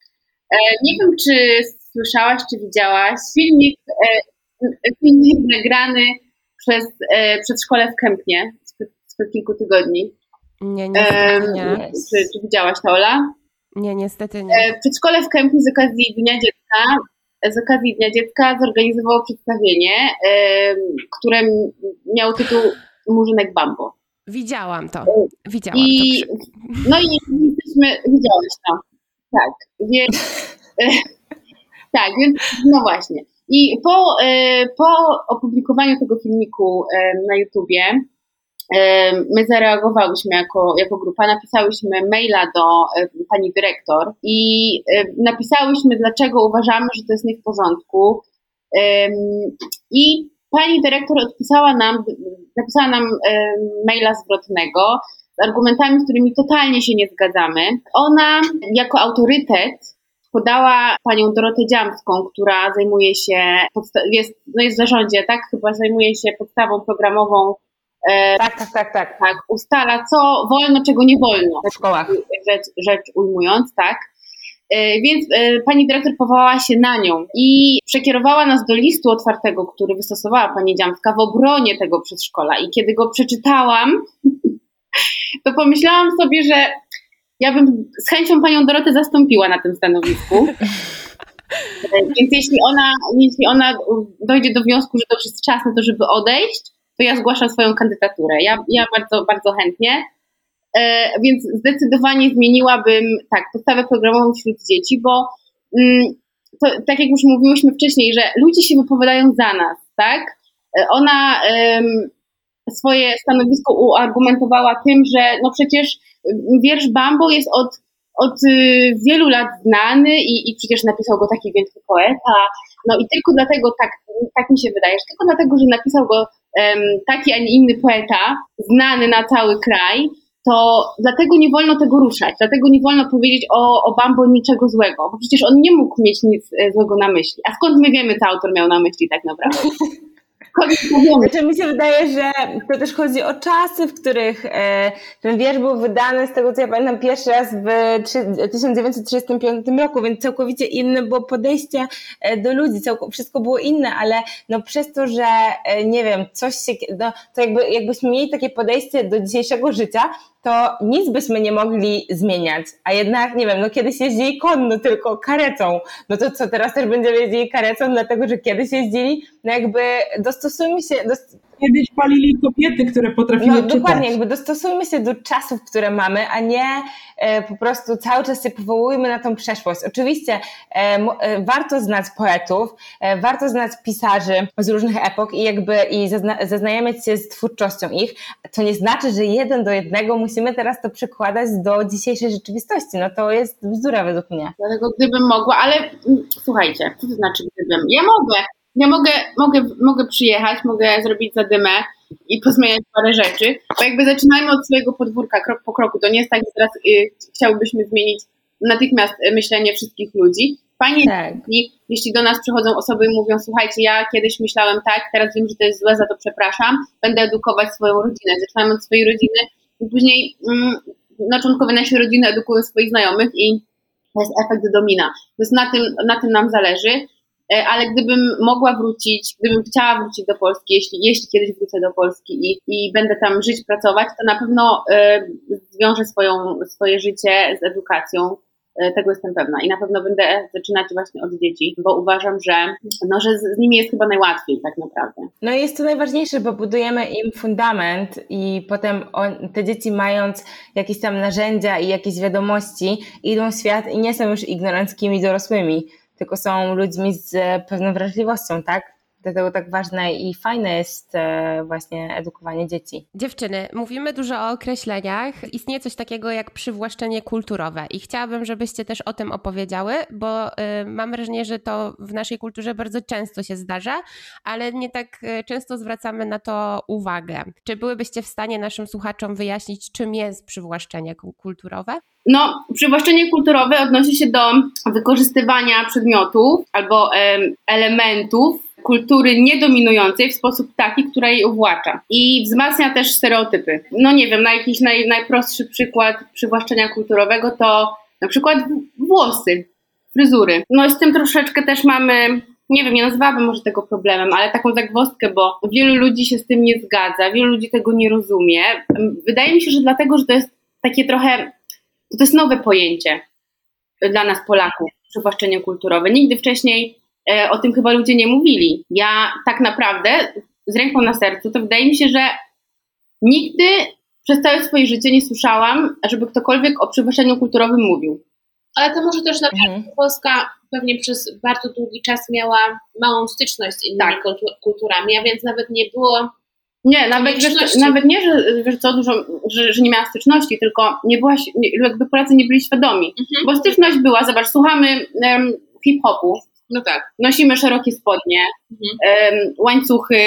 Nie wiem, czy słyszałaś, czy widziałaś filmik, filmik nagrany przez przedszkole w Kępnie sprzed kilku tygodni. Nie, nie. Czy, czy widziałaś to, Ola? Nie, niestety nie. E, w przedszkole w Kępie z okazji Dnia Dziecka z okazji Dnia Dziecka zorganizowało przedstawienie, które miało tytuł Murzynek Bambo. Widziałam to. E, widziałam I, to. No i jesteśmy, widziałeś to. Tak, więc e, tak, więc no właśnie. I po, po opublikowaniu tego filmiku na YouTubie My zareagowałyśmy jako, jako grupa, napisałyśmy maila do pani dyrektor i napisałyśmy, dlaczego uważamy, że to jest nie w porządku. I pani dyrektor odpisała nam, napisała nam maila zwrotnego z argumentami, z którymi totalnie się nie zgadzamy. Ona jako autorytet podała panią Dorotę Dziamską, która zajmuje się, jest, no jest w zarządzie, tak? Chyba zajmuje się podstawą programową tak, tak, tak, tak. Tak, ustala, co wolno, czego nie wolno. W szkołach. Rzecz, rzecz ujmując, tak. E, więc e, pani dyrektor powołała się na nią i przekierowała nas do listu otwartego, który wystosowała pani Dziamska w obronie tego przedszkola. I kiedy go przeczytałam, to pomyślałam sobie, że ja bym z chęcią panią Dorotę zastąpiła na tym stanowisku. E, więc jeśli ona, jeśli ona dojdzie do wniosku, że to jest czas na to, żeby odejść, to ja zgłaszam swoją kandydaturę. Ja, ja bardzo, bardzo chętnie. E, więc zdecydowanie zmieniłabym tak, podstawę programową wśród dzieci, bo mm, to, tak jak już mówiłyśmy wcześniej, że ludzie się wypowiadają za nas, tak? E, ona swoje stanowisko uargumentowała tym, że no przecież wiersz Bambo jest od, od y, wielu lat znany i, i przecież napisał go taki wielki poeta. No i tylko dlatego, tak, tak mi się wydaje, że tylko dlatego, że napisał go taki, a nie inny poeta, znany na cały kraj, to dlatego nie wolno tego ruszać, dlatego nie wolno powiedzieć o, o Bambo niczego złego, bo przecież on nie mógł mieć nic e, złego na myśli. A skąd my wiemy, co autor miał na myśli tak naprawdę? Znaczy, mi się wydaje, że to też chodzi o czasy, w których e, ten wiersz był wydany, z tego co ja pamiętam, pierwszy raz w 1935 roku, więc całkowicie inne było podejście e, do ludzi, wszystko było inne, ale no przez to, że e, nie wiem, coś się, no, to jakby, jakbyśmy mieli takie podejście do dzisiejszego życia, to nic byśmy nie mogli zmieniać. A jednak, nie wiem, no kiedyś jeździli konno tylko karetą. No to co, teraz też będziemy jeździli karetą, dlatego że kiedyś jeździli, no jakby dostosujmy się, dost kiedyś palili kobiety, które potrafiły no, czytać. Dokładnie, jakby dostosujmy się do czasów, które mamy, a nie e, po prostu cały czas się powołujmy na tą przeszłość. Oczywiście e, e, warto znać poetów, e, warto znać pisarzy z różnych epok i jakby i zazna zaznajamiać się z twórczością ich. To nie znaczy, że jeden do jednego musimy teraz to przekładać do dzisiejszej rzeczywistości. No to jest bzdura według mnie. Dlatego gdybym mogła, ale mm, słuchajcie, co to znaczy gdybym? Ja mogę, ja mogę, mogę, mogę przyjechać, mogę zrobić zadymę i pozmieniać parę rzeczy, bo jakby zaczynajmy od swojego podwórka, krok po kroku. To nie jest tak, że teraz y, chciałbyśmy zmienić natychmiast myślenie wszystkich ludzi. Fajnie, tak. jeśli, do nas przychodzą osoby i mówią, słuchajcie, ja kiedyś myślałem tak, teraz wiem, że to jest złe, za to przepraszam, będę edukować swoją rodzinę. Zaczynamy od swojej rodziny i później mm, na członkowie naszej rodziny edukują swoich znajomych i to jest efekt domina. Więc na tym, na tym nam zależy. E, ale gdybym mogła wrócić, gdybym chciała wrócić do Polski, jeśli, jeśli kiedyś wrócę do Polski i, i będę tam żyć, pracować, to na pewno y, zwiążę swoją, swoje życie z edukacją. Y, tego jestem pewna i na pewno będę zaczynać właśnie od dzieci, bo uważam, że, no, że z, z nimi jest chyba najłatwiej tak naprawdę. No i jest to najważniejsze, bo budujemy im fundament i potem on, te dzieci mając jakieś tam narzędzia i jakieś wiadomości idą w świat i nie są już ignoranckimi dorosłymi tylko są ludźmi z pewną wrażliwością, tak? Dlatego tak ważne i fajne jest e, właśnie edukowanie dzieci. Dziewczyny, mówimy dużo o określeniach. Istnieje coś takiego jak przywłaszczenie kulturowe i chciałabym, żebyście też o tym opowiedziały, bo y, mam wrażenie, że to w naszej kulturze bardzo często się zdarza, ale nie tak y, często zwracamy na to uwagę. Czy byłybyście w stanie naszym słuchaczom wyjaśnić, czym jest przywłaszczenie kulturowe? No, przywłaszczenie kulturowe odnosi się do wykorzystywania przedmiotów albo elementów kultury niedominującej w sposób taki, która jej uwłacza. I wzmacnia też stereotypy. No nie wiem, na jakiś naj, najprostszy przykład przywłaszczenia kulturowego to na przykład włosy, fryzury. No z tym troszeczkę też mamy nie wiem, nie nazwałabym może tego problemem, ale taką zagwozdkę, bo wielu ludzi się z tym nie zgadza, wielu ludzi tego nie rozumie. Wydaje mi się, że dlatego, że to jest takie trochę to, jest nowe pojęcie dla nas Polaków, przywłaszczenie kulturowe. Nigdy wcześniej o tym chyba ludzie nie mówili. Ja tak naprawdę z ręką na sercu, to wydaje mi się, że nigdy przez całe swoje życie nie słyszałam, żeby ktokolwiek o przywłaszczeniu kulturowym mówił. Ale to może też na przykład mhm. Polska pewnie przez bardzo długi czas miała małą styczność z innymi tak. kulturami, a więc nawet nie było nie, nawet, wiesz, nawet nie, że wiesz co, dużo, że, że nie miała styczności, tylko nie była, jakby Polacy nie byli świadomi. Mhm. Bo styczność była, zobacz, słuchamy um, hip-hopu, no tak. Nosimy szerokie spodnie, mhm. łańcuchy,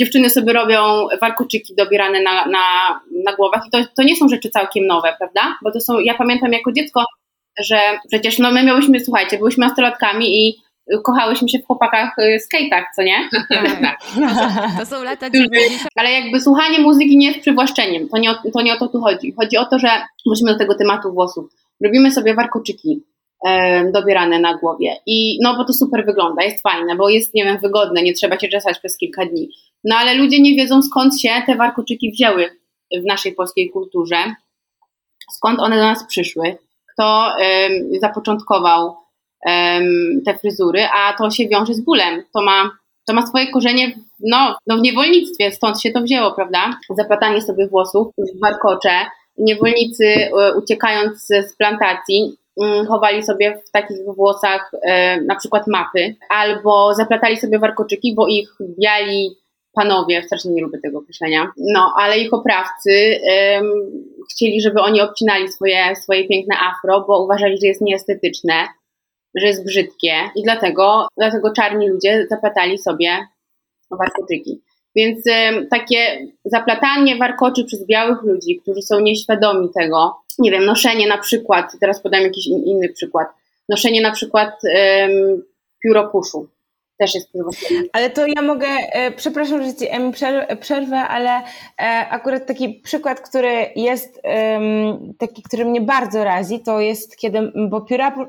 dziewczyny sobie robią warkoczyki dobierane na, na, na głowach i to, to nie są rzeczy całkiem nowe, prawda? Bo to są, ja pamiętam jako dziecko, że przecież no my miałyśmy, słuchajcie, byłyśmy nastolatkami i kochałyśmy się w chłopakach y, skate'ach, co nie? Tak. To są lata 90. Ale jakby słuchanie muzyki nie jest przywłaszczeniem. To nie, o, to nie o to tu chodzi. Chodzi o to, że wróćmy do tego tematu włosów. Robimy sobie warkoczyki. Dobierane na głowie. I no bo to super wygląda, jest fajne, bo jest, nie wiem, wygodne, nie trzeba cię czesać przez kilka dni. No ale ludzie nie wiedzą skąd się te warkoczyki wzięły w naszej polskiej kulturze, skąd one do nas przyszły, kto um, zapoczątkował um, te fryzury, a to się wiąże z bólem. To ma, to ma swoje korzenie no, no w niewolnictwie, stąd się to wzięło, prawda? Zaplatanie sobie włosów w warkocze. Niewolnicy e, uciekając z plantacji chowali sobie w takich włosach e, na przykład mapy, albo zaplatali sobie warkoczyki, bo ich biali panowie, strasznie nie lubię tego określenia, no ale ich oprawcy chcieli, żeby oni obcinali swoje, swoje piękne afro, bo uważali, że jest nieestetyczne, że jest brzydkie i dlatego, dlatego czarni ludzie zaplatali sobie warkoczyki. Więc takie zaplatanie warkoczy przez białych ludzi, którzy są nieświadomi tego, nie wiem, noszenie na przykład, teraz podam jakiś in, inny przykład, noszenie na przykład um, piórokuszu też jest Ale to ja mogę, e, przepraszam, że ci przerwę, ale e, akurat taki przykład, który jest taki, który mnie bardzo razi, to jest kiedy, bo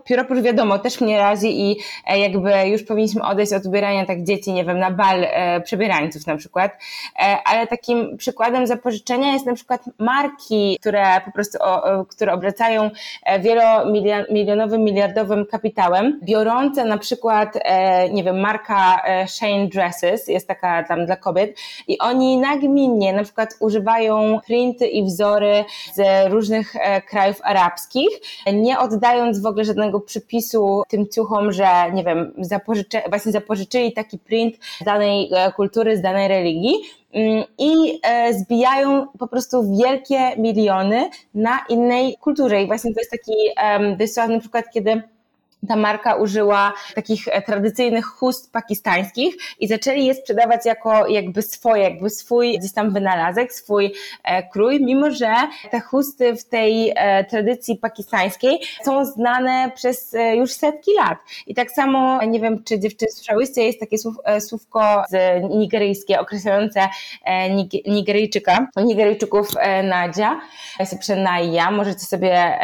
pióropór wiadomo też mnie razi i e, jakby już powinniśmy odejść od ubierania tak dzieci, nie wiem, na bal przebierańców na przykład, ale takim przykładem zapożyczenia jest na przykład marki, które po prostu, które obracają wielomilionowym, miliardowym kapitałem, biorące na przykład, nie wiem, markę marka e, Shane Dresses, jest taka tam dla kobiet i oni nagminnie na przykład używają printy i wzory z różnych e, krajów arabskich, nie oddając w ogóle żadnego przypisu tym ciuchom, że nie wiem, zapożyczy, właśnie zapożyczyli taki print z danej e, kultury, z danej religii, mm, i zbijają po prostu wielkie miliony na innej kulturze. I właśnie to jest taki um, przykład, kiedy ta marka użyła takich e, tradycyjnych chust pakistańskich i zaczęli je sprzedawać jako jakby swoje, jakby swój gdzieś tam wynalazek, swój e, krój, mimo że te chusty w tej e, tradycji pakistańskiej są znane przez już setki lat. I tak samo, nie wiem, czy dziewczyny słyszałyście, jest takie słów, słówko z nigeryjskie określające Nigeryjczyka, Nigeryjczyków Nadzia, się pisze Naja, możecie sobie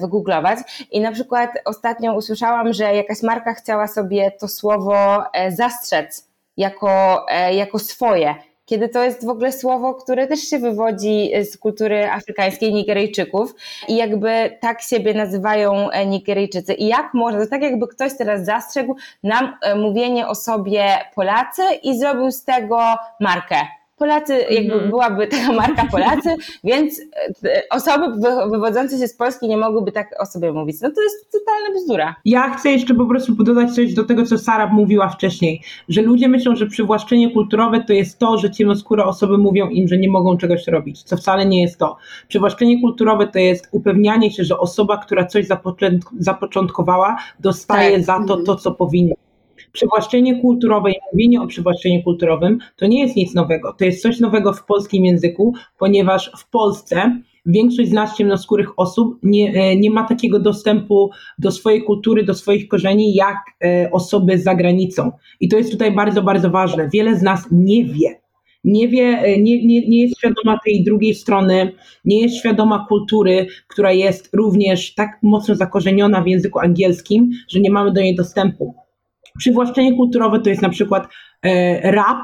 wygooglować i na przykład ostatnio ostatnio usłyszałam, że jakaś marka chciała sobie to słowo e, zastrzec jako, e, jako swoje. Kiedy to jest w ogóle słowo, które też się wywodzi z kultury afrykańskiej Nigeryjczyków i jakby tak siebie nazywają e, Nigeryjczycy. I jak można, to tak jakby ktoś teraz zastrzegł nam mówienie o sobie Polacy i zrobił z tego markę. Polacy, jakby mm. byłaby taka marka Polacy, więc e, osoby wywodzące się z Polski nie mogłyby tak o sobie mówić. No to jest totalna bzdura. Ja chcę jeszcze po prostu dodać coś do tego, co Sara mówiła wcześniej, że ludzie myślą, że przywłaszczenie kulturowe to jest to, że ciemnoskóre osoby mówią im, że nie mogą czegoś robić, co wcale nie jest to. Przywłaszczenie kulturowe to jest upewnianie się, że osoba, która coś zapoczątkowała, dostaje tak. za to mhm. to, co powinna przywłaszczenie kulturowe i mówienie o przywłaszczeniu kulturowym to nie jest nic nowego. To jest coś nowego w polskim języku, ponieważ w Polsce większość z nas ciemnoskórych osób nie, e, nie ma takiego dostępu do swojej kultury, do swoich korzeni, jak e, osoby za granicą. I to jest tutaj bardzo, bardzo ważne. Wiele z nas nie wie, nie wie, e, nie, nie, nie jest świadoma tej drugiej strony, nie jest świadoma kultury, która jest również tak mocno zakorzeniona w języku angielskim, że nie mamy do niej dostępu. Przywłaszczenie kulturowe to jest na przykład e, rap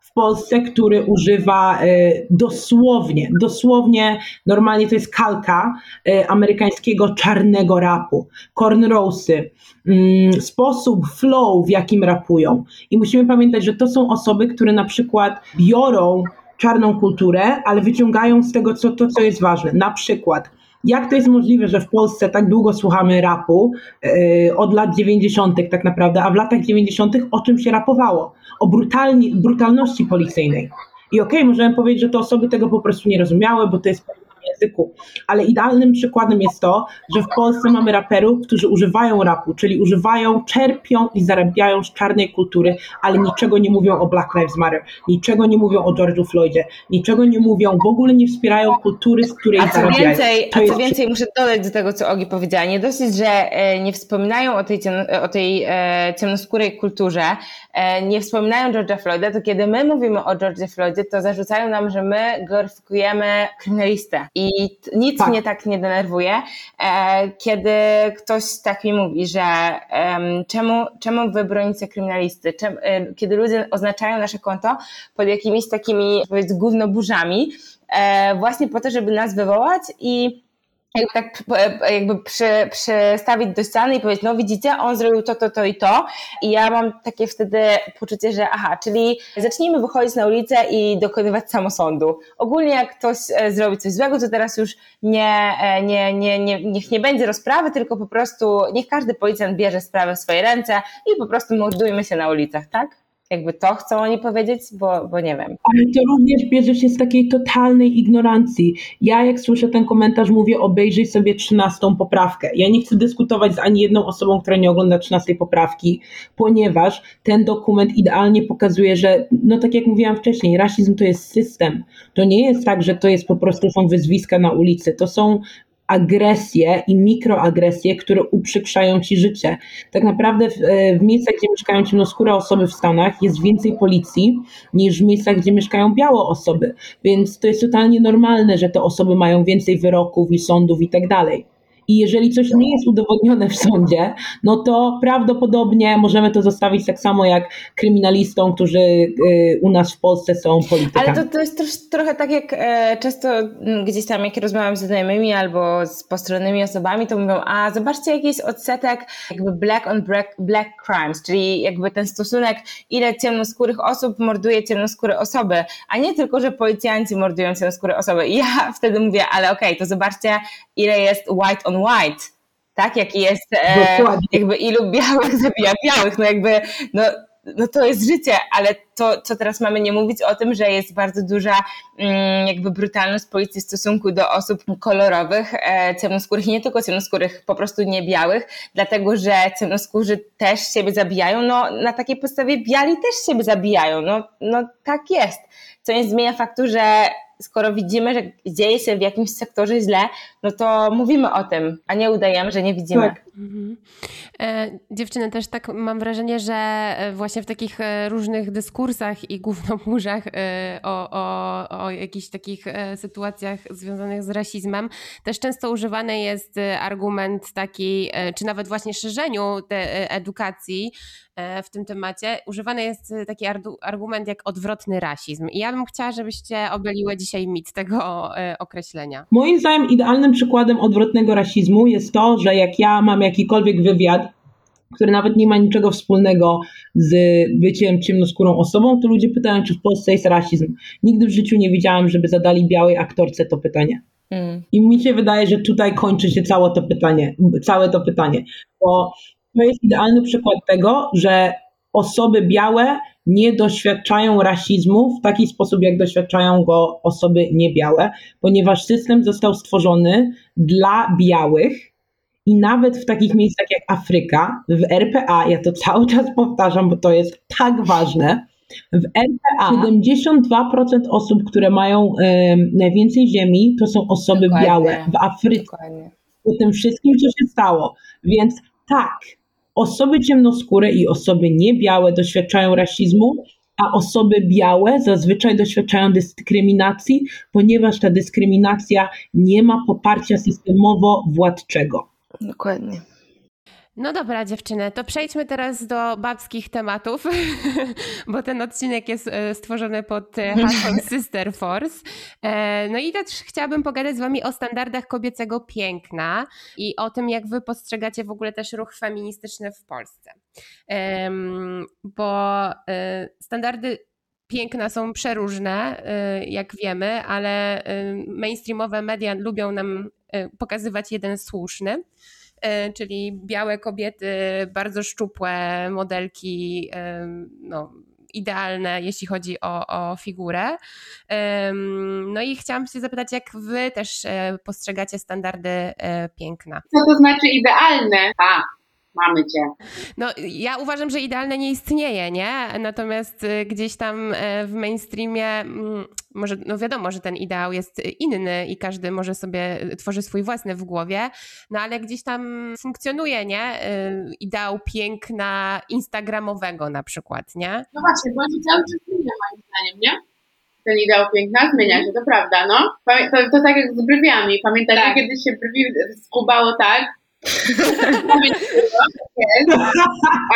w Polsce, który używa e, dosłownie, dosłownie, normalnie to jest kalka e, amerykańskiego czarnego rapu, cornrowsy, mm, sposób, flow, w jakim rapują. I musimy pamiętać, że to są osoby, które na przykład biorą czarną kulturę, ale wyciągają z tego co, to, co jest ważne. Na przykład jak to jest możliwe, że w Polsce tak długo słuchamy rapu, yy, od lat 90. tak naprawdę, a w latach 90. o czym się rapowało? O brutalni, brutalności policyjnej. I okej, okay, możemy powiedzieć, że te osoby tego po prostu nie rozumiały, bo to jest języku. Ale idealnym przykładem jest to, że w Polsce mamy raperów, którzy używają rapu, czyli używają, czerpią i zarabiają z czarnej kultury, ale niczego nie mówią o Black Lives Matter, niczego nie mówią o George'u Floydzie, niczego nie mówią, w ogóle nie wspierają kultury, z której a co zarabiają. Więcej, a co więcej, muszę dodać do tego, co Ogi powiedziała. Nie dosyć, że e, nie wspominają o tej, o tej e, ciemnoskórej kulturze, e, nie wspominają George'a Floyda, to kiedy my mówimy o George'ie Floydzie, to zarzucają nam, że my gloryfikujemy kryminalistę I nic tak. mnie tak nie denerwuje, e, kiedy ktoś tak mi mówi, że czemu, czemu wy bronicie kryminalisty, e, kiedy ludzie oznaczają nasze konto pod jakimiś takimi, powiedz, gównoburzami, e, właśnie po to, żeby nas wywołać i jakby tak jakby przy, przystawić do ściany i powiedzieć, no widzicie, on zrobił to, to, to i to i ja mam takie wtedy poczucie, że aha, czyli zacznijmy wychodzić na ulicę i dokonywać samosądu. Ogólnie jak ktoś e, zrobi coś złego, to teraz już nie, e, nie, nie, nie, niech nie będzie rozprawy, tylko po prostu niech każdy policjant bierze sprawę w swoje ręce i po prostu mordujmy się na ulicach, tak? Jakby to chcą oni powiedzieć, bo, bo nie wiem. Ale to również bierze się z takiej totalnej ignorancji. Ja jak słyszę ten komentarz mówię obejrzyj sobie trzynastą poprawkę. Ja nie chcę dyskutować z ani jedną osobą, która nie ogląda trzynastej poprawki, ponieważ ten dokument idealnie pokazuje, że no tak jak mówiłam wcześniej, rasizm to jest system. To nie jest tak, że to jest po prostu są wyzwiska na ulicy. To są agresje i mikroagresje, które uprzykrzają ci życie. Tak naprawdę w, e, w miejscach, gdzie mieszkają ciemnoskóre osoby w Stanach jest więcej policji niż w miejscach, gdzie mieszkają białe osoby, więc to jest totalnie normalne, że te osoby mają więcej wyroków i sądów i tak dalej. I jeżeli coś nie jest udowodnione w sądzie, no to prawdopodobnie możemy to zostawić tak samo jak kryminalistom, którzy y, u nas w Polsce są politykami. Ale to, to jest też trochę tak jak e, często gdzieś tam, jak rozmawiam ze znajomymi albo z postronnymi osobami, to mówią, a zobaczcie jaki jest odsetek jakby black on black, black crimes, czyli jakby ten stosunek, ile ciemnoskórych osób morduje ciemnoskóre osoby, a nie tylko, że policjanci mordują ciemnoskóre osoby. I ja wtedy mówię, ale okej, okay, to zobaczcie, ile jest white on white, tak? Jaki jest, e, jakby ilu białych zabija białych, no jakby, no, no to jest życie, ale to, co teraz mamy nie mówić o tym, że jest bardzo duża mm, jakby brutalność policji w stosunku do osób kolorowych, e, ciemnoskórych i nie tylko ciemnoskórych, po prostu nie białych, dlatego że ciemnoskórzy też siebie zabijają, no na takiej podstawie biali też siebie zabijają, no, no tak jest. Co nie zmienia faktu, że skoro widzimy, że dzieje się w jakimś sektorze źle, no to mówimy o tym, a nie udajemy, że nie widzimy. Tak. Mhm. E, dziewczyny, też tak mam wrażenie, że e, właśnie w takich e, różnych dyskursach i głównoburzach e, o, o, o jakichś takich e, sytuacjach związanych z rasizmem też często używany jest argument taki, czy nawet właśnie szerzeniu te edukacji w tym temacie, używany jest taki argument jak odwrotny rasizm. I ja bym chciała, żebyście obyliły dzisiaj mit tego określenia. Moim zdaniem idealnym przykładem odwrotnego rasizmu jest to, że jak ja mam jakikolwiek wywiad, który nawet nie ma niczego wspólnego z byciem ciemnoskórą osobą, to ludzie pytają, czy w Polsce jest rasizm. Nigdy w życiu nie widziałam, żeby zadali białej aktorce to pytanie. Mm. I mi się wydaje, że tutaj kończy się całe to pytanie, całe to pytanie, bo to jest idealny przykład tego, że osoby białe nie doświadczają rasizmu w taki sposób, jak doświadczają go osoby niebiałe, ponieważ system został stworzony dla białych, i nawet w takich miejscach jak Afryka, w RPA, ja to cały czas powtarzam, bo to jest tak ważne, w RPA 72% osób, które mają najwięcej ziemi, to są osoby Dokładnie. białe. W Afryce. Dokładnie. Po tym wszystkim, co się stało. Więc tak, osoby ciemnoskóre i osoby niebiałe doświadczają rasizmu, a osoby białe zazwyczaj doświadczają dyskryminacji, ponieważ ta dyskryminacja nie ma poparcia systemowo-władczego. Dokładnie. No dobra, dziewczyny, to przejdźmy teraz do babskich tematów, bo ten odcinek jest e, stworzony pod e, hasłem Sister Force. E, no i też chciałabym pogadać z Wami o standardach kobiecego piękna i o tym, jak Wy postrzegacie w ogóle też ruch feministyczny w Polsce. Bo standardy piękna są przeróżne, jak wiemy, ale mainstreamowe media lubią nam pokazywać jeden słuszny. E, czyli białe kobiety, bardzo szczupłe modelki, e, no, idealne, jeśli chodzi o, o figurę. No i chciałam się zapytać, jak wy też e, postrzegacie standardy piękna? Co to znaczy idealne? A, mamy cię. No, ja uważam, że idealne nie istnieje, nie? Natomiast y, gdzieś tam e, w mainstreamie, mm, może, no wiadomo, że ten ideał jest inny i każdy może sobie y, tworzy swój własny w głowie, no ale gdzieś tam funkcjonuje, nie? Y, ideał piękna instagramowego na przykład, nie? No właśnie, bo on cały czas zmienia moim zdaniem, nie? ten ideał piękna zmienia się, to prawda, no. To, to tak jak z brwiami. Pamiętasz, tak. kiedyś się brwi skubało tak,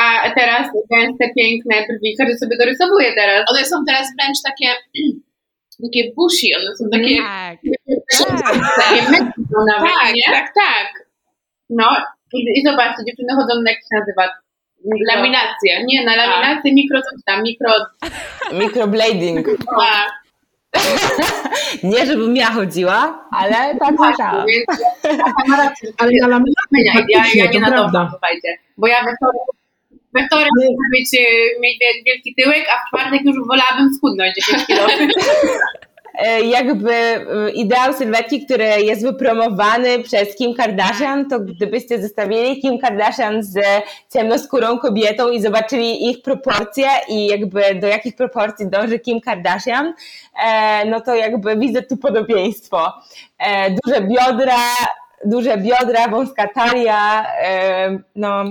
a teraz gęste, piękne brwi, każdy sobie dorysowuje teraz. One są teraz wręcz takie takie bushy, one są takie tak, tak, takie nawet, tak, nie? tak, tak. No i, i zobaczcie, dziewczyny chodzą na jak się nazywa. Laminację. Nie, na laminację mikro coś tam, mikro... Mikroblading. Tak. Nie, żebym ja chodziła, ale tak słyszałam. Ale na laminację ja, ja, ja nie na to, słuchajcie. Bo ja we wtorek, we wtorek mieć, mieć wielki tyłek, a w czwartek już wolałabym schudnąć 10 kilo. E, jakby e, ideał sylwetki, który jest wypromowany przez Kim Kardashian, to gdybyście zostawili Kim Kardashian z ciemnoskórą kobietą i zobaczyli ich proporcje i jakby do jakich proporcji dąży Kim Kardashian, e, no to jakby widzę tu podobieństwo. Duże biodra, duże biodra, wąska talia, no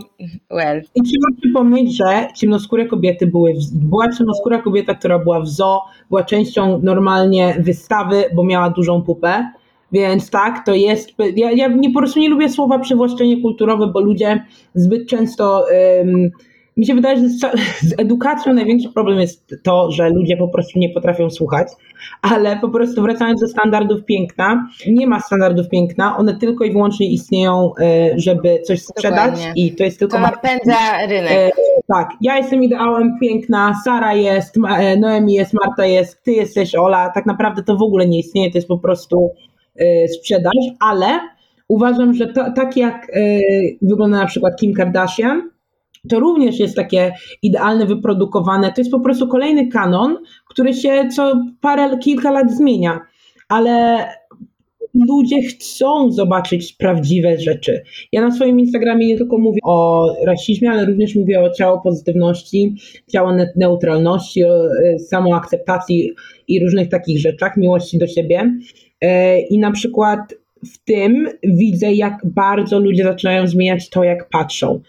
well. I trzeba przypomnieć, że ciemnoskóre kobiety były, była ciemnoskóra kobieta, która była w zoo, była częścią normalnie wystawy, bo miała dużą pupę, więc tak, to jest, ja, ja nie, po prostu nie lubię słowa przywłaszczenie kulturowe, bo ludzie zbyt często um, mi się wydaje, że z, edukacją największy problem jest to, że ludzie po prostu nie potrafią słuchać, ale po prostu wracając do standardów piękna, nie ma standardów piękna, one tylko i wyłącznie istnieją, e, żeby coś sprzedać Dokładnie. i to jest tylko... To napędza rynek. E, tak, ja jestem ideałem piękna, Sara jest, e, Noemi jest, Marta jest, ty jesteś Ola, tak naprawdę to w ogóle nie istnieje, to jest po prostu sprzedaż, ale uważam, że to, tak jak wygląda na przykład Kim Kardashian, to również jest takie idealne, wyprodukowane. To jest po prostu kolejny kanon, który się co parę, kilka lat zmienia, ale ludzie chcą zobaczyć prawdziwe rzeczy. Ja na swoim Instagramie nie tylko mówię o rasizmie, ale również mówię o ciało pozytywności, ciało neutralności, o e, samoakceptacji i różnych takich rzeczach, miłości do siebie. E, I na przykład w tym widzę, jak bardzo ludzie zaczynają zmieniać to, jak patrzą.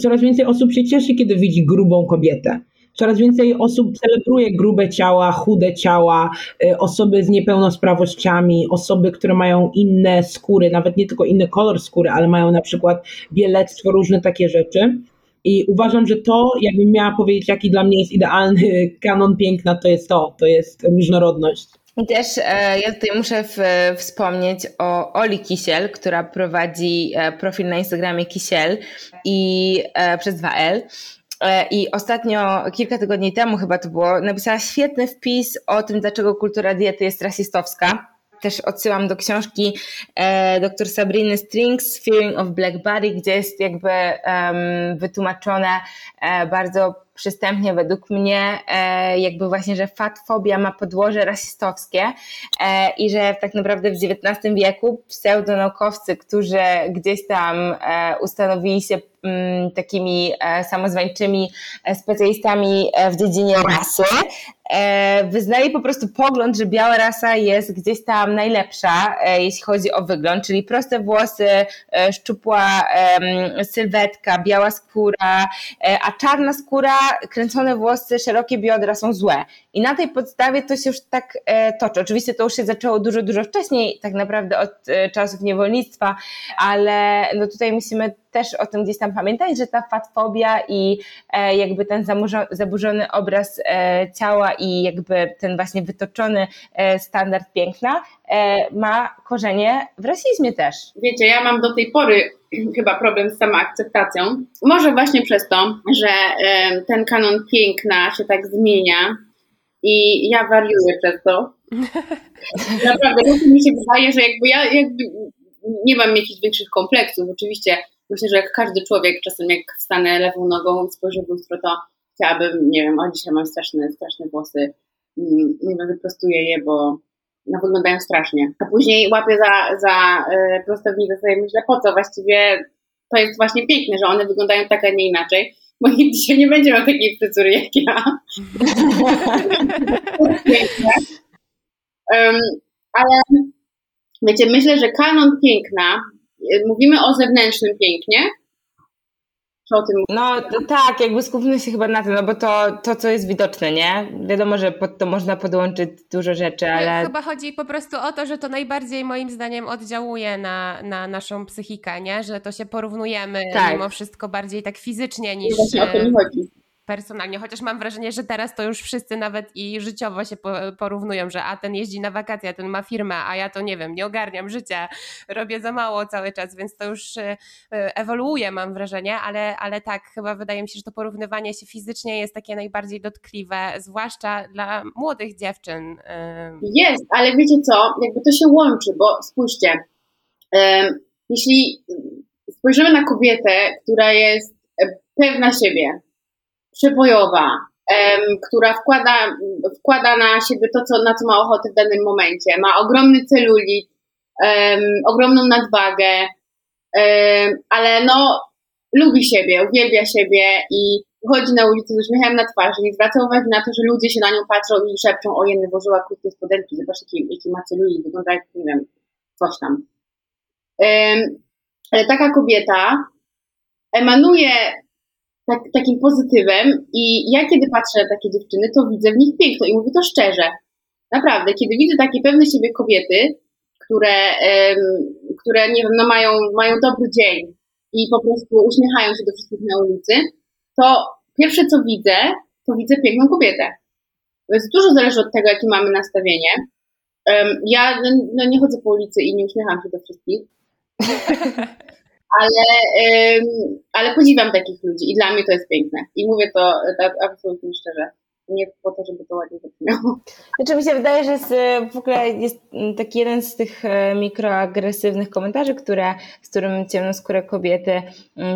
Coraz więcej osób się cieszy, kiedy widzi grubą kobietę. Coraz więcej osób celebruje grube ciała, chude ciała, y, osoby z niepełnosprawnościami, osoby, które mają inne skóry, nawet nie tylko inny kolor skóry, ale mają na przykład bielectwo, różne takie rzeczy. I uważam, że to, jakbym miała powiedzieć, jaki dla mnie jest idealny kanon piękna, to jest to, to jest różnorodność. I też e, ja tutaj muszę w, wspomnieć o Oli Kisiel, która prowadzi e, profil na Instagramie Kisiel i e, przez 2L. E, I ostatnio, kilka tygodni temu chyba to było, napisała świetny wpis o tym, dlaczego kultura diety jest rasistowska też odsyłam do książki e, dr Sabriny Strings, Fearing of Black Body, gdzie jest jakby um, wytłumaczone e, bardzo przystępnie według mnie, e, jakby właśnie, że fatfobia ma podłoże rasistowskie e, i że tak naprawdę w XIX wieku pseudonaukowcy, którzy gdzieś tam e, ustanowili się mm, takimi samozwańczymi specjalistami w dziedzinie rasy, wyznali po prostu pogląd, że biała rasa jest gdzieś tam najlepsza, jeśli chodzi o wygląd, czyli proste włosy, szczupła sylwetka, biała skóra, a czarna skóra kręcone włosy, szerokie biodra są złe. I na tej podstawie to się już tak e, toczy. Oczywiście to już się zaczęło dużo, dużo wcześniej, tak naprawdę od e, czasów niewolnictwa, ale no tutaj musimy też o tym gdzieś tam pamiętać, że ta fatfobia i e, jakby ten zaburzony obraz ciała i jakby ten właśnie wytoczony standard piękna ma korzenie w rasizmie też. Wiecie, ja mam do tej pory chyba problem z samoakceptacją. Może właśnie przez to, że ten kanon piękna się tak zmienia i ja wariuję przez to. Naprawdę, to mi się wydaje, że jakby ja jakby nie mam jakichś większych kompleksów. Oczywiście myślę, że jak każdy człowiek, czasem jak wstanę lewą nogą, spojrzę w lustro, to chciałabym, nie wiem, o dzisiaj mam straszne, straszne włosy, mm, nie wiem, wyprostuję je, bo no, wyglądają strasznie. A później łapię za, za y, prostownicę sobie myślę, po co właściwie to jest właśnie piękne, że one wyglądają tak, a nie inaczej, bo nikt dzisiaj nie będzie miał takiej fryzury jak ja. um, ale wiecie, myślę, że kanon piękna, y, mówimy o zewnętrznym pięknie, O tym No tak, jakby skupmy się chyba na tym, no bo to, to, co jest widoczne, nie? Wiadomo, że pod to można podłączyć dużo rzeczy, ale... Chyba chodzi po prostu o to, że to najbardziej moim zdaniem oddziałuje na, na naszą psychikę, nie? Że to się porównujemy tak. mimo wszystko bardziej tak fizycznie niż... Właśnie o to mi chodzi personalnie, chociaż mam wrażenie, że teraz to już wszyscy nawet i życiowo się porównują, że a ten jeździ na wakacje, a ten ma firmę, a ja to nie wiem, nie ogarniam życia, robię za mało cały czas, więc to już e, ewoluuje mam wrażenie, ale, ale tak, chyba wydaje mi się, że to porównywanie się fizycznie jest takie najbardziej dotkliwe, zwłaszcza dla młodych dziewczyn. Jest, ale wiecie co, jakby to się łączy, bo spójrzcie, jeśli spojrzymy na kobietę, która jest e, pewna siebie, przebojowa, która wkłada, wkłada na siebie to, co, na co ma ochotę w danym momencie. Ma ogromny celulit, ogromną nadwagę, ale no lubi siebie, uwielbia siebie i chodzi na ulicy z uśmiechem na twarzy, nie zwraca uwagi na to, że ludzie się na nią patrzą i szepczą, o jeny, włożyła krótkie spodenki, zobacz jaki, jaki ma celulit, wygląda jak, nie wiem, coś tam. Ale taka kobieta emanuje tak, takim pozytywem i ja kiedy patrzę na takie dziewczyny, to widzę w nich piękno i mówię to szczerze. Naprawdę, kiedy widzę takie pewne siebie kobiety, które, um, które nie wiem, no mają, mają dobry dzień i po prostu uśmiechają się do wszystkich na ulicy, to pierwsze co widzę, to widzę piękną kobietę. Więc dużo zależy od tego, jakie mamy nastawienie. Um, ja no, nie chodzę po ulicy i nie uśmiecham się do wszystkich. ale, ale podziwiam takich ludzi i dla mnie to jest piękne. I mówię to tak absolutnie szczerze nie po to, żeby to ładnie zabrzmiało. Znaczy mi się wydaje, że jest, e, w ogóle jest taki jeden z tych e, mikroagresywnych komentarzy, które, z którym ciemnoskóre kobiety,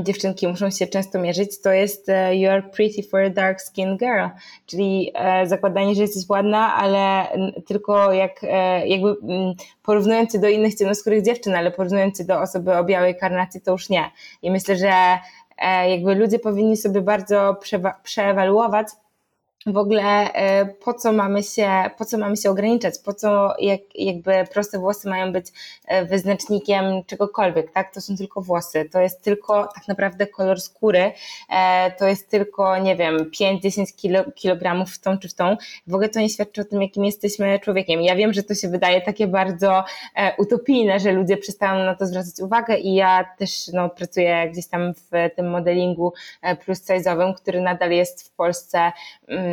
dziewczynki muszą się często mierzyć, to jest e, you are pretty for a dark skin girl, czyli zakładanie, że jesteś ładna, ale tylko jak jakby porównując do innych ciemnoskórych dziewczyn, ale porównując do osoby o białej karnacji, to już nie. I myślę, że jakby ludzie powinni sobie bardzo przeewaluować w ogóle e, po co mamy się, po co mamy się ograniczać, po co jak, jakby proste włosy mają być e, wyznacznikiem czegokolwiek, tak? To są tylko włosy, to jest tylko tak naprawdę kolor skóry, e, to jest tylko, nie wiem, 5-10 kilo, kilogramów w tą czy w tą. W ogóle to nie świadczy o tym, jakim jesteśmy człowiekiem. Ja wiem, że to się wydaje takie bardzo utopijne, że ludzie przestają na to zwracać uwagę i ja też no, pracuję gdzieś tam w tym modelingu plus size'owym, który nadal jest w Polsce mm,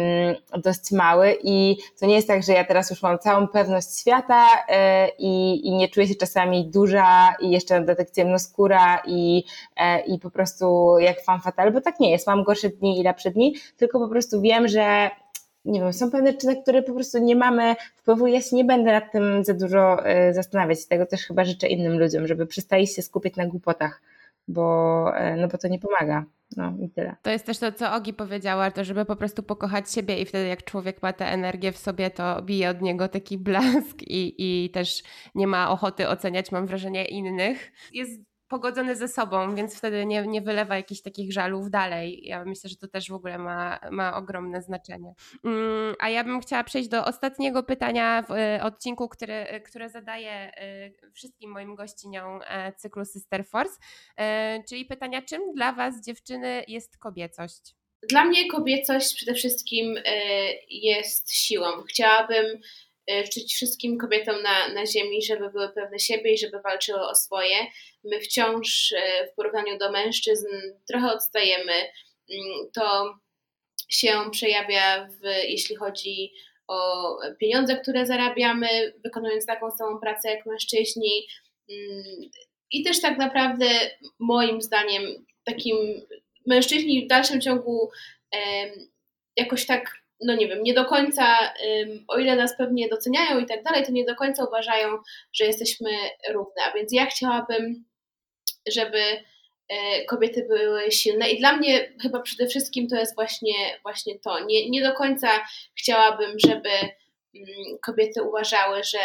dość mały i to nie jest tak, że ja teraz już mam całą pewność świata e, i, i nie czuję się czasami duża i jeszcze na dodatek ciemnoskóra i, e, i po prostu jak fan fatal, bo tak nie jest, mam gorsze dni i lepsze dni, tylko po prostu wiem, że nie wiem, są pewne rzeczy, na które po prostu nie mamy wpływu. Ja się nie będę nad tym za dużo e, zastanawiać. Tego też chyba życzę innym ludziom, żeby przestali się skupiać na głupotach, bo, no bo to nie pomaga. No i tyle. To jest też to, co Ogi powiedziała, to żeby po prostu pokochać siebie i wtedy jak człowiek ma tę energię w sobie, to bije od niego taki blask i, i też nie ma ochoty oceniać, mam wrażenie, innych. Jest pogodzony ze sobą, więc wtedy nie, nie wylewa jakichś takich żalów dalej. Ja myślę, że to też w ogóle ma, ma ogromne znaczenie. Mm, a ja bym chciała przejść do ostatniego pytania w e, odcinku, który, które zadaję e, wszystkim moim gościniom cyklu Sister Force, czyli pytania, czym dla Was dziewczyny jest kobiecość? Dla mnie kobiecość przede wszystkim jest siłą. Chciałabym życzyć wszystkim kobietom na, na ziemi, żeby były pewne siebie i żeby walczyły o swoje. My wciąż e, w porównaniu do mężczyzn trochę odstajemy. Mm, to się przejawia, w, jeśli chodzi o pieniądze, które zarabiamy, wykonując taką samą pracę jak mężczyźni. Mm, I też tak naprawdę, moim zdaniem, takim mężczyźni w dalszym ciągu jakoś tak no nie wiem, nie do końca, o ile nas pewnie doceniają i tak dalej, to nie do końca uważają, że jesteśmy równe. A więc ja chciałabym, żeby e, kobiety były silne i dla mnie chyba przede wszystkim to jest właśnie, właśnie to. Nie, nie do końca chciałabym, żeby mm, kobiety uważały, że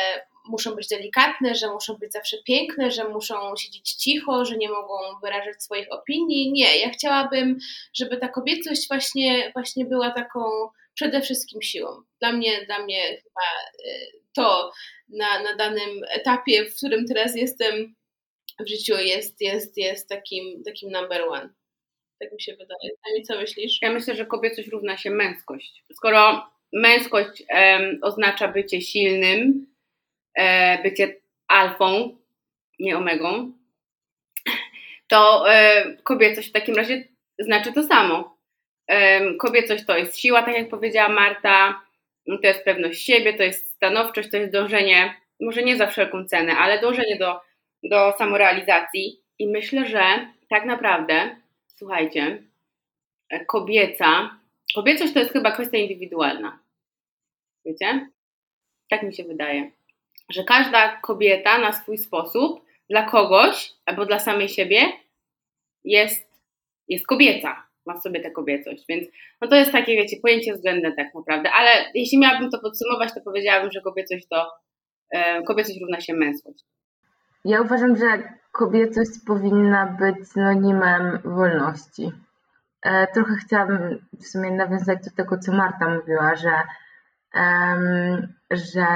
muszą być delikatne, że muszą być zawsze piękne, że muszą siedzieć cicho, że nie mogą wyrażać swoich opinii. Nie, ja chciałabym, żeby ta kobiecość właśnie, właśnie była taką przede wszystkim siłą. Dla mnie, dla mnie chyba y, to na, na danym etapie, w którym teraz jestem w życiu jest, jest, jest takim, takim number one. Tak mi się wydaje. A nie co myślisz? Ja myślę, że kobiecość równa się męskość. Skoro męskość em, oznacza bycie silnym, e, bycie alfą, nie omegą, to e, kobiecość w takim razie znaczy to samo. Kobiecość to jest siła, tak jak powiedziała Marta, to jest pewność siebie, to jest stanowczość, to jest dążenie, może nie za wszelką cenę, ale dążenie do, do samorealizacji. I myślę, że tak naprawdę, słuchajcie, e, kobieca, kobiecość to jest chyba kwestia indywidualna. Wiecie? Tak mi się wydaje. Że każda kobieta na swój sposób dla kogoś albo dla samej siebie jest, jest kobieca, ma w sobie tę kobiecość, więc no to jest takie, wiecie, pojęcie względne tak naprawdę, ale jeśli miałabym to podsumować, to powiedziałabym, że kobiecość to, e, kobiecość równa się męskość. Ja uważam, że kobiecość powinna być synonimem wolności. E, trochę chciałabym w sumie nawiązać do tego, co Marta mówiła, że, em, że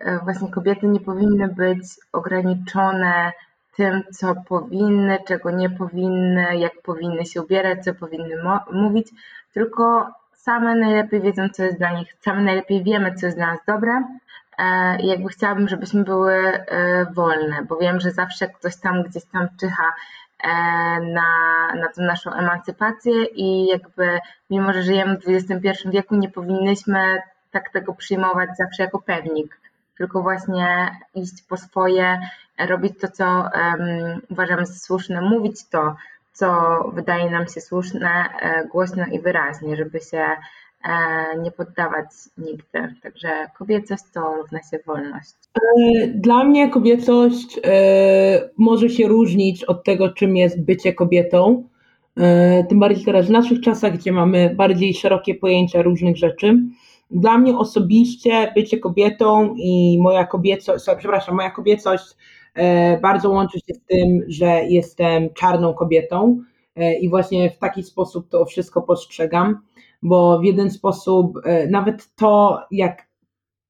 e, właśnie kobiety nie powinny być ograniczone tym, co powinny, czego nie powinny, jak powinny się ubierać, co powinny mówić, tylko same najlepiej wiedzą, co jest dla nich, same najlepiej wiemy, co jest dla nas dobre. E, jakby chciałabym, żebyśmy były e, wolne, bo wiem, że zawsze ktoś tam gdzieś tam czyha e, na, na tą naszą emancypację i jakby mimo, że żyjemy w XXI wieku, nie powinnyśmy tak tego przyjmować zawsze jako pewnik tylko właśnie iść po swoje, robić to, co um, uważamy za słuszne, mówić to, co wydaje nam się słuszne, e, głośno i wyraźnie, żeby się e, nie poddawać nigdy. Także kobiecość to równa się wolność. E, dla mnie kobiecość może się różnić od tego, czym jest bycie kobietą. Tym bardziej teraz w naszych czasach, gdzie mamy bardziej szerokie pojęcia różnych rzeczy. Dla mnie osobiście bycie kobietą i moja kobiecość, przepraszam, moja kobiecość e, bardzo łączy się z tym, że jestem czarną kobietą e, i właśnie w taki sposób to wszystko postrzegam, bo w jeden sposób e, nawet to, jak,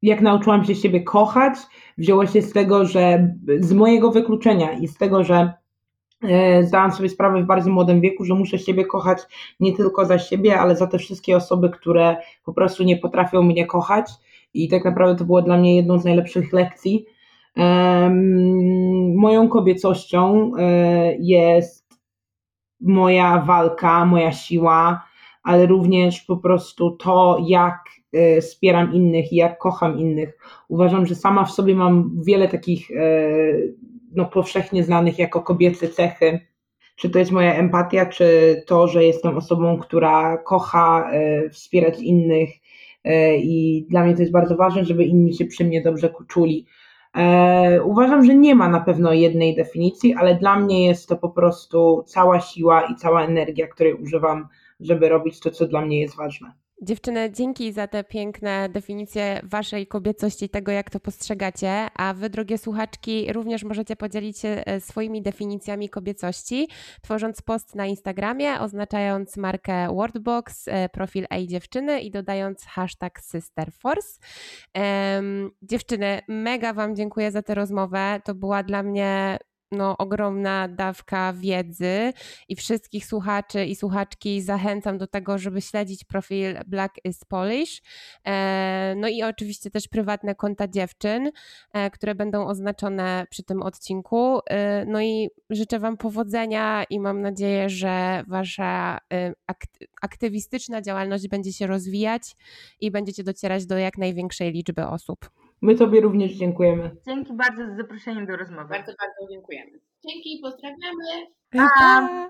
jak nauczyłam się siebie kochać, wzięło się z tego, że z mojego wykluczenia i z tego, że zdałam sobie sprawę w bardzo młodym wieku, że muszę siebie kochać nie tylko za siebie, ale za te wszystkie osoby, które po prostu nie potrafią mnie kochać. I tak naprawdę to było dla mnie jedną z najlepszych lekcji. Moją kobiecością e, jest moja walka, moja siła, ale również po prostu to, jak e, wspieram innych i jak kocham innych. Uważam, że sama w sobie mam wiele takich no, powszechnie znanych jako kobiece cechy. Czy to jest moja empatia, czy to, że jestem osobą, która kocha e, wspierać innych e, i dla mnie to jest bardzo ważne, żeby inni się przy mnie dobrze czuli. E, uważam, że nie ma na pewno jednej definicji, ale dla mnie jest to po prostu cała siła i cała energia, której używam, żeby robić to, co dla mnie jest ważne. Dziewczyny, dzięki za te piękne definicje waszej kobiecości, tego jak to postrzegacie, a wy, drogie słuchaczki, również możecie podzielić się e, swoimi definicjami kobiecości, tworząc post na Instagramie, oznaczając markę Wordbox, e, profil Ej Dziewczyny i dodając hashtag SisterForce. dziewczyny, mega wam dziękuję za tę rozmowę, to była dla mnie no, ogromna dawka wiedzy i wszystkich słuchaczy i słuchaczki zachęcam do tego, żeby śledzić profil Black is Polish. E, no i oczywiście też prywatne konta dziewczyn, e, które będą oznaczone przy tym odcinku. E, no i życzę Wam powodzenia i mam nadzieję, że Wasza aktywistyczna działalność będzie się rozwijać i będziecie docierać do jak największej liczby osób. My Tobie również dziękujemy. Dzięki bardzo za zaproszenie do rozmowy. Bardzo, bardzo dziękujemy. Dzięki, pozdrawiamy. Pa!